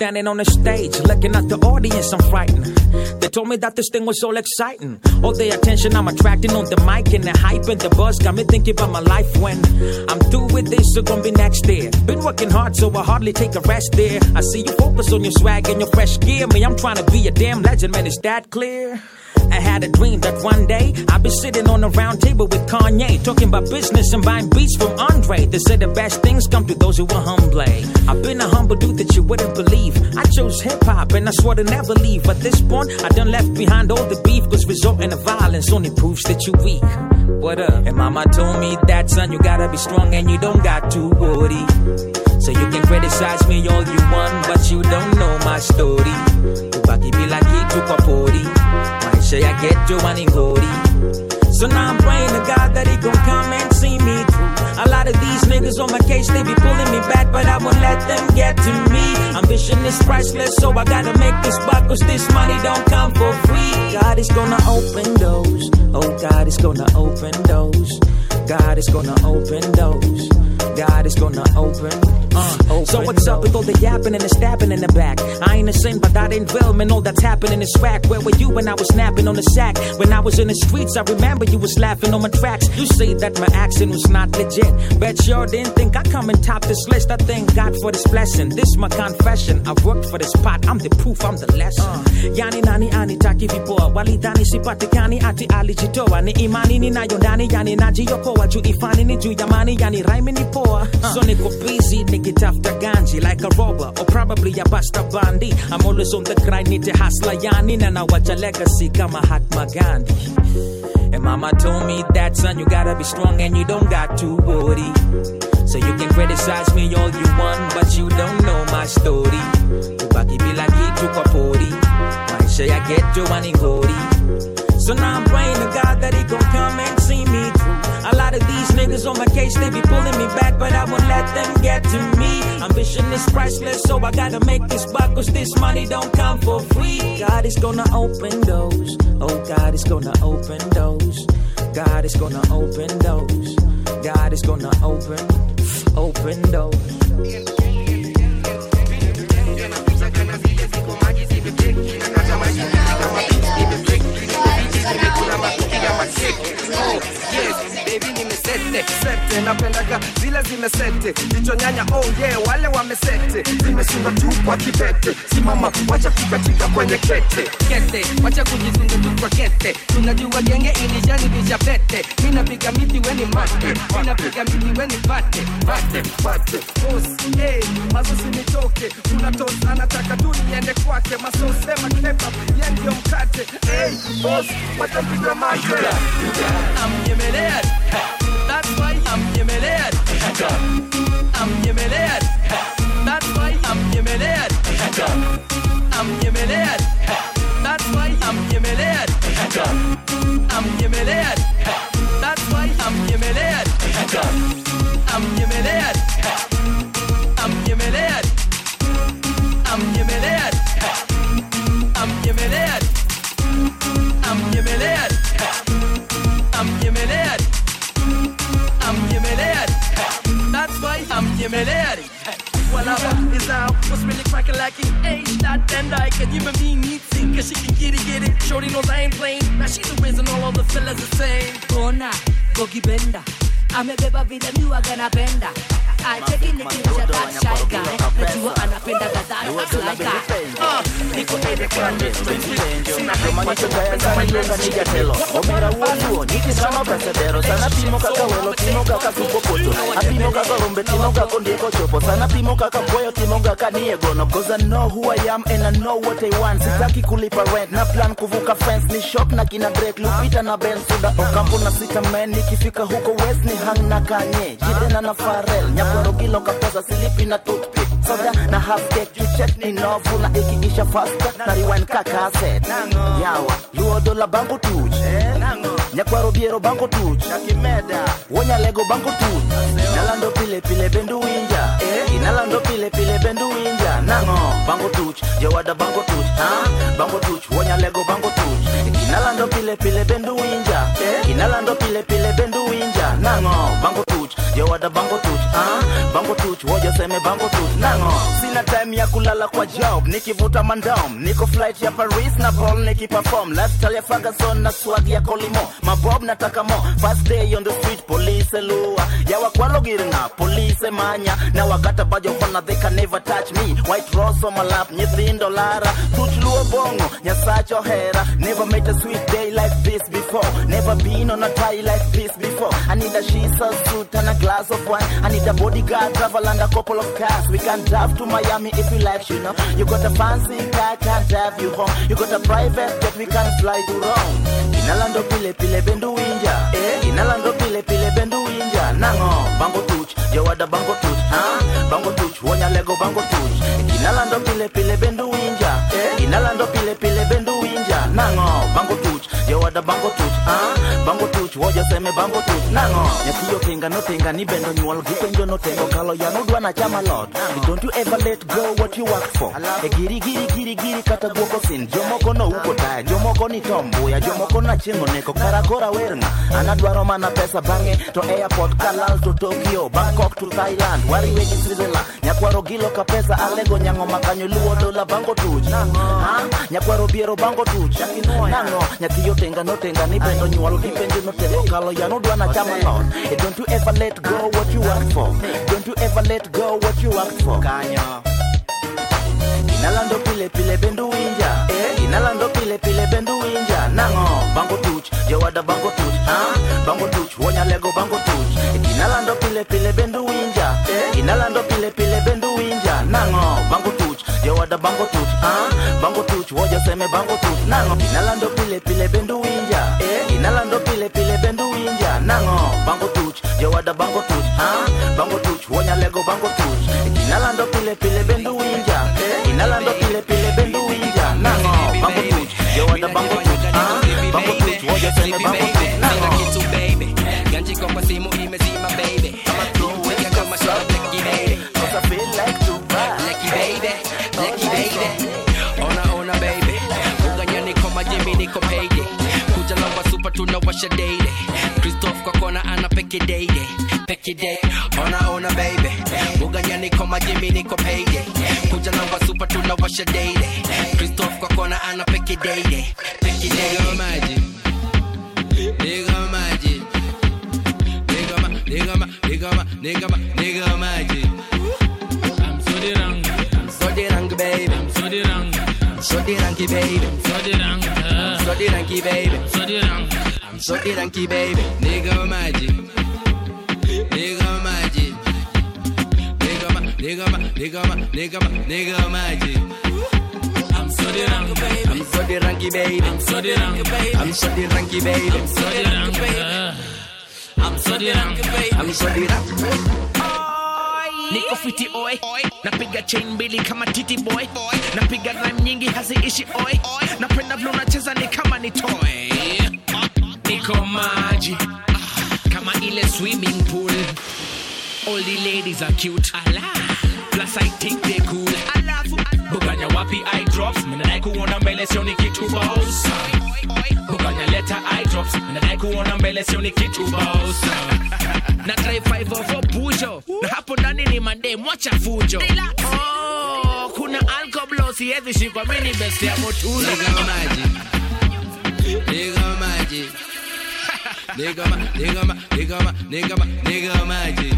S23: standing on the stage, looking at the audience, I'm frightened. They told me that this thing was all exciting. All the attention I'm attracting on the mic and the hype and the buzz got me thinking about my life when I'm through with this, so gonna be next year. Been working hard, so I hardly take a rest there. I see you focus on your swag and your fresh gear. Me, I'm trying to be a damn legend, man, is that clear? I had a dream that one day I'd be sitting on a round table with Kanye, talking about business and buying beats from Andre. They said the best things come to those who are humble. I've been a humble dude that you wouldn't believe. I chose hip hop and I swore to never leave. At this point, I done left behind all the beef, cause resorting to violence only proves that you're weak. What up? And mama told me that son, you gotta be strong and you don't got to worry. So you can criticize me all you want, but you don't know my story. Ubaki bila kitu kwa pori, maisha ya ghetto waningori. So now I'm praying to God that he gon' come and see me through. A lot of these niggas on my case, they be pulling me back, but I won't let them get to me. Ambition is priceless, so I gotta make this buck, cause this money don't come for free. God is gonna open doors. Oh, God is gonna open doors. God is gonna open doors. God is gonna open. Uh, so what's up with all the yapping and the stabbing in the back? I ain't a sin, but that ain't real, man. All that's happening is whack. Where were you when I was snapping on the sack? When I was in the streets, I remember you was laughing on my tracks. You say that my accent was not legit. Bet sure didn't think I'd come and top this list. I thank God for this blessing. This my confession. I've worked for this pot. I'm the proof, I'm the lesson. Yani nani ani taki vipoa. Walidhani sipatikani ati alijitoa. Ni imani ninayo ndani yani najiokoa. Juu ifani ni juu ya mani yani rhyme ni poa. So niko busy nikitafuta ganji like a robber or probably a basta bandi. I'm always on the grind need to hustle yani na nawacha legacy kama Mahatma Gandhi. And mama told me that son, you gotta be strong and you don't got to worry. So you can criticize me all you want, but you don't know my story. Ubaki bila kitu kwa pori, maisha ya ghetto waningori. So now I'm praying to God that he gon' come and see me. A lot of these niggas on my case, they be pulling me back, but I won't let them get to me. Ambition is priceless, so I gotta make this buck, cause this money don't come for free. God is gonna open those, Oh, God is gonna open those. God is gonna open those, God is gonna open, open doors.
S24: Yes, napendaga zile zimesete. Jicho nyanya oh yeah wale wamesete. Zimeshinda tu kwa kipete simama wacha kukatika kwenye kete.
S6: Kete wacha kujizunga tu kwa kete. Tunajua genge ilishanibisha pete. Minapiga miti weni mate. Minapiga miti weni pate.
S24: Pate pate. Boss hey mazo sinitoke kuna nataka tu niende kwake. Masosema kepa ye ndio mkate. Hey boss wacha piga mate
S6: amnyemelea That's why I'm nyemelea I'm nyemelea That's why I'm nyemelea
S25: rombe timo chopo. Sana pimo kaka boyo timo kaka nie gono. Cause I know who I am and I know what I want. Sitaki kulipa rent. Na plan kuvuka fence. Ni shop na kina Drake Lupita na Ben Suda. Okampo na sita man nikifika huko west ni hang na Kanye. Jidena na Pharrell. Nyakwaro kilo kapesa silipi na toothpick. Soda na half cake. You check ni novu na ikiisha faster. Na rewind ka cassette yawa. Luo dola bango tuch nyakwaro biero bango tuch. Wonya lego bango tuch. Nalando pile pile bendu winja inalando pile pile bendu winja nango bango tuch jowada bango tuch ha? Bango tuch wonyalego bango tuch inalando pile pile bendu winja inalando pile pile bendu winja nango bango tuch jowada bango tuch ha? Bango tuch wojaseme bango tuch nango sina time ya kulala kwa job nikivuta mandom. Niko flight ya paris na ball nikiperform. Lifestyle ya ferguson na swag ya kolimo mabob nataka mo. First day on the street police lua ya wakwalo police manya na wakata bajo fana they can never touch me. White rose on my lap nyithindo lara. Tuch luo bongo nyasacho hera. Never met a sweet day like this before. Never been on a tie like this before. I need a shisa suit and a glass of wine. I need a bodyguard travel and a couple of cars. We can drive to miami if you like you know. You got a fancy car can't drive you home. You got a private jet we can fly to rome. Inalando pile pile bendu winja eh? Inalando pile pile bendu winja nango bango tuch jowada bango tuch ha bango tuch wonya lego bango tuch inalando pile pile bendu winja. Eh inalando pile pile bendu winja. Nango bango tuch jowada bango tuch ha bango tuch woja seme bango tuch. Nango. Nyathiyo tinga no tinga ni bendo nyuol. Gipenjo no tengo kalo yano dwa na chama lot. Don't you ever let go what you work for. E giri giri giri giri kata guoko sin. Jomoko no uko taya jomoko ni tombuya jomoko na chingo neko. Karakora werna. Anadwaro mana pesa bange to airport kalal to tokyo bangkok to thailand. Wariwe gi switzerland. Nyakwaro gilo ka pesa alego nyango makanyo luwo dola bango tuch. Ha nyakwaro biero bango tuch. Nango. Nyathiyo tenga no tenga ni bendo nyuol gipenjo no tengo kalo yano dwa na chama e don't you ever let go what you work for. Don't you ever let go what you work for inalando pilepile benduwinja eh? inalando pilepile benduwinja nango bango tuch. Jowada bango tuch. Ha? bango tuch. Wonyalego bango tuch. Inalando pilepile benduwinja eh? inalando pilepile benduwinja nango bango tuch. Jowada bango tuch. Ha? bango tuch. Wojaseme bango tuch. Nango inalando pilepile benduwinja eh? inalando pilepile benduwinja nango bango jowada bango tuch ha bango tuch wonya lego bango tuch inalando pile pile bendu winja. Eh inalando pile pile bendu winja. Nango bango tuch jowada bango tuch ha bango tuch wonya tena bango tuch nango
S6: ganji kwa kwa simu imezima baby. Weka kama shot lucky baby.
S25: Cause I feel like to buy.
S6: Lucky baby lucky baby. Ona ona baby. Uganya niko majimi niko payday kuja lomba super tunawasha daily peke daily peke day. Ona ona baby. Uganya niko majimi niko payday kuja na wa super tunawasha daily Christoph kwa kona ana peke daily peke day. Maji. Nigga maji. Nigga ma nigga ma, nigga ma, nigga ma, nigga magic. I'm so the wrong, I'm so the wrong, baby. I'm so the wrong, so the wrong, baby. I'm so the wrong, I'm so the wrong, baby. So the wrong, So the wrong, baby. Nigga magic, nigga magic. Nigga ma, nigga ma, nigga ma, nigga ma, nigga magic. I'm so the wrong, baby. I'm so the ranky baby. I'm so the wrong, baby. I'm so the ranky baby. I'm so the wrong, baby. I'm so the wrong, baby. I'm so the wrong.
S26: niko fiti oi napiga chain mbili kama titi boy napiga rhyme nyingi haziishi oi napenda vile unacheza ni kama ni toy niko maji kama ile swimming pool. All the ladies are cute. Ala. Plus i think they cool. Alafu buganya wapi eye drops? Minadai kuona mbele sioni kitu boss. Buganya leta eye drops. Minadai kuona mbele sioni kitu boss. Na try five of a bujo. Na hapo ndani ni mande mwacha fujo. Oh, kuna alcoblo siwezi shikwa mini best ya motulo
S6: Nigga magic. Nigga magic. Nigga ma, nigga ma, nigga ma, nigga ma, nigga magic.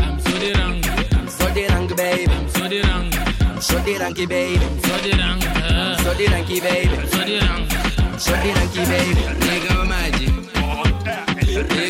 S6: I'm so the wrong, I'm so the wrong, baby. I'm so the wrong, I'm so the wrong, baby. I'm so the wrong, I'm uh. so the wrong, baby. I'm so the wrong, I'm uh. so the wrong, baby. Nigga magic. Oh, nigga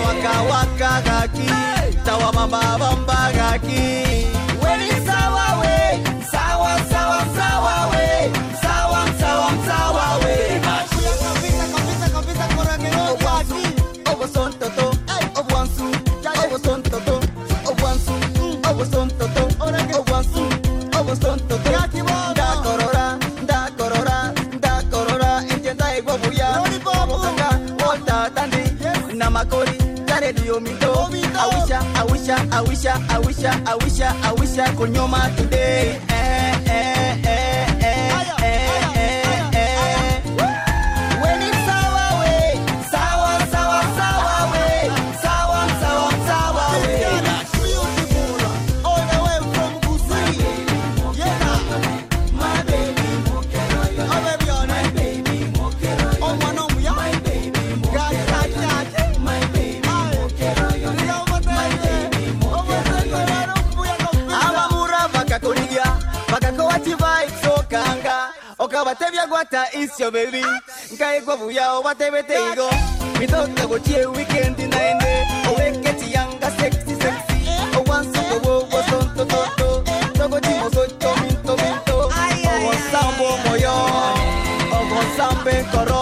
S16: utawakawaka gaki tawamababamba gaki weni sawa we sawa sawa sawa we sawa sawa sawa we Obwansu, obosontoto, obwansu, obosontoto, obwansu, obosontoto, obwansu, obosontoto. Awisha, awisha, awisha, awisha, awisha, awisha, kunyoma today. Eh, eh, okanga okabatebya gwata isyo bebi nkaigwa buya obatebeteigo mitoto gochie weekend naende. Oweketi yanga sexy sexy. Owansukobo bosontototo togotimosocho minto minto. Ogosambo moyo. Ogosambe nkoro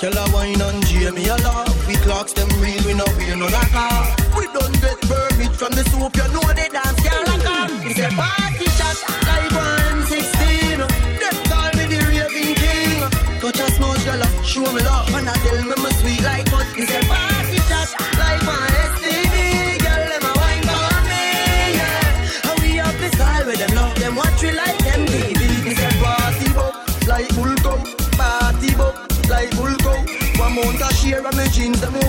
S27: Girl, I wine on Jamie, a lot. We clocks them real, we know we no like. We don't get permit from the soap, you know they dance, girl, I come. It's a party shot, like 116. Them call me the raving king. Touch a small girl, show me love, and I tell me my sweet like
S28: Pregúntame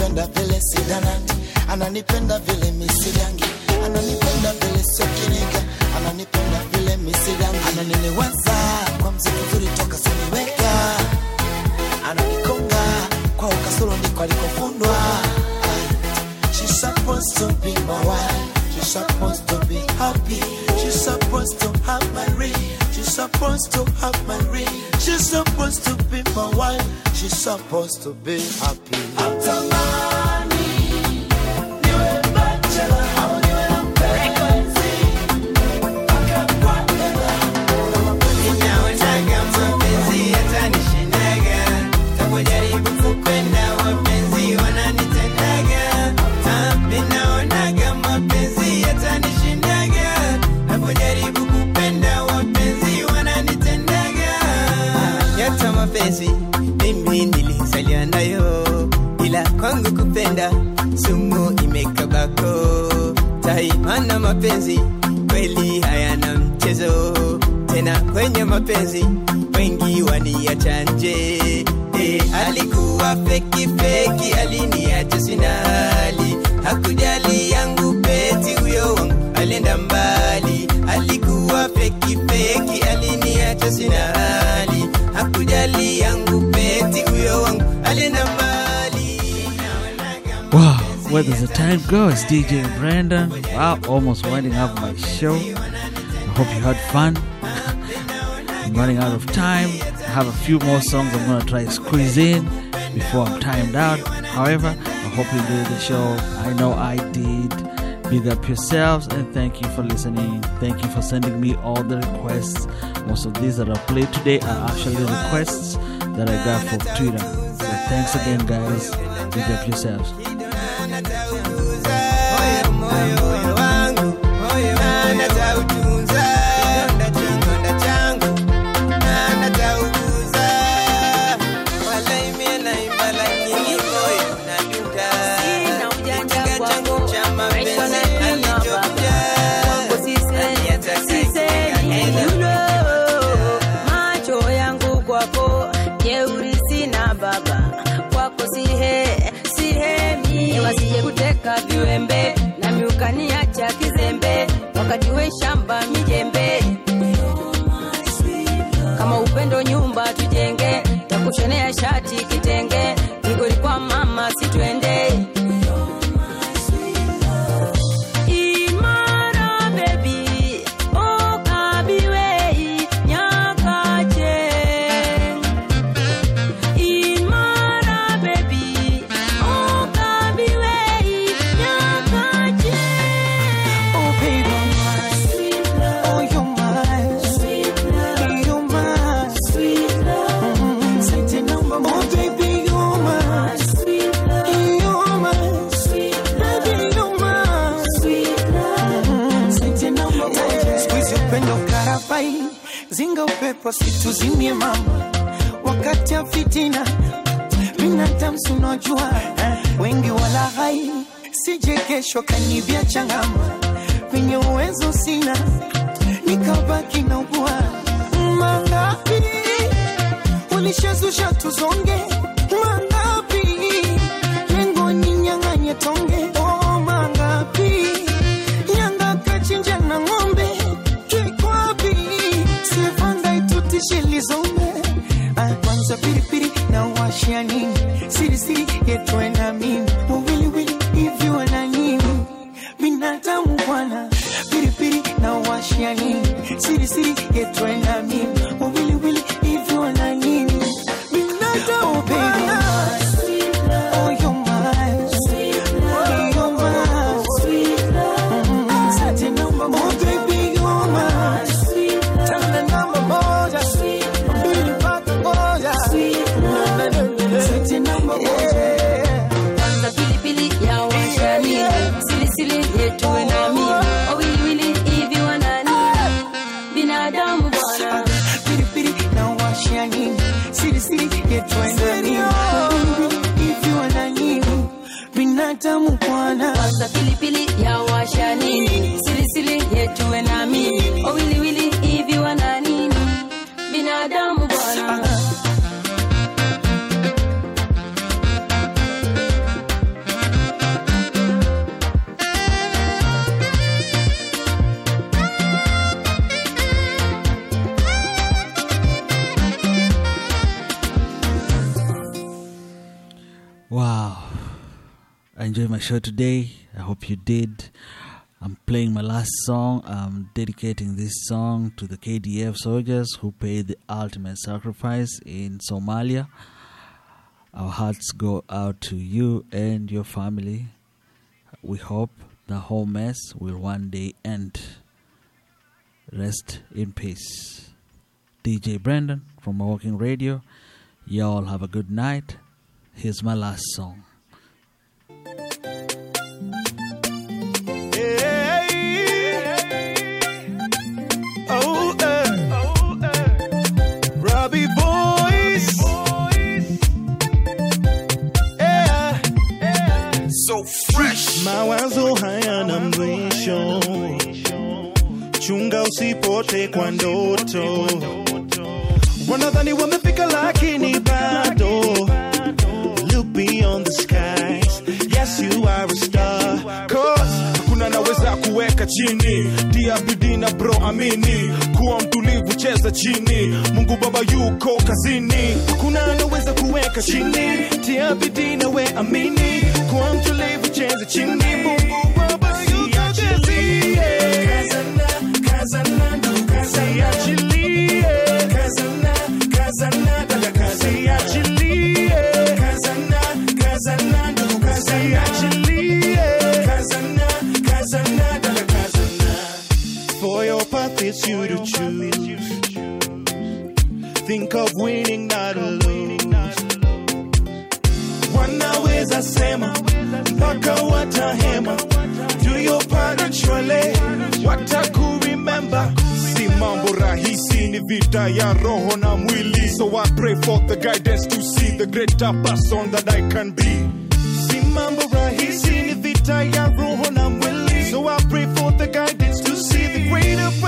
S28: ananipenda vile ananipenda vile misidangi ananipenda vile ananipenda vile misidangi kwa mziki toka siniweka ananikonga kwa ndiko alikofundwa She's supposed to be my wife. She's supposed to be happy. She's supposed to have my ring. She's supposed to have my ring. She's supposed to be my wife. She's supposed to be happy.
S29: Mapenzi. Kweli hayana mchezo tena kwenye mapenzi. Wengi waniacha nje. E, alikuwa feki feki aliniacha sina
S30: Where does the time go? It's DJ Brendo. Wow, almost winding up my show. I hope you had fun. I'm running out of time. I have a few more songs I'm going to try squeeze in before I'm timed out. However, I hope you enjoyed the show. I know I did. Big up yourselves and thank you for listening. Thank you for sending me all the requests. Most of these that I played today are actually requests that I got from Twitter. So thanks again, guys. Big up yourselves.
S2: 会相伴。Show today. I hope you did. I'm playing my last song. I'm dedicating this song to the KDF soldiers who paid the ultimate sacrifice in Somalia. Our hearts go out to you and your family. We hope the whole mess will one day end. Rest in peace. DJ Brendo from Mawalking Radio. Y'all have a good night. Here's my last song.
S31: So fresh.
S3: Mawazo hayana mwisho, chunga usipote kwa ndoto. Wanadhani wamefika lakini bado. Look beyond the skies. Yes, you are a star.
S31: Hakuna kuweka chini. Tia bidii na bro amini. Kuwa mtulivu cheza chini. Mungu baba yuko kazini.
S3: Hakuna anaweza kuweka chini, tia bidii na we amini, kuwa mtulivu cheza chini. Mungu is you to choose. Think of winning, not lose. Wanaweza sema mpaka watahema, do your part actually, watakuremember.
S31: si mambo rahisi ni vita ya roho na mwili so i pray for the guidance to see the greater person that i can be
S3: Si mambo rahisi ni vita ya roho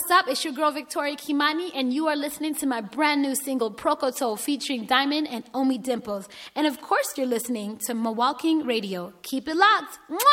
S12: What's up. It's your girl Victoria Kimani, and you are listening to my brand new single Prokoto featuring Diamond and Ommy Dimpoz. And of course, you're listening to Mawalking Radio. Keep it locked. Mwah!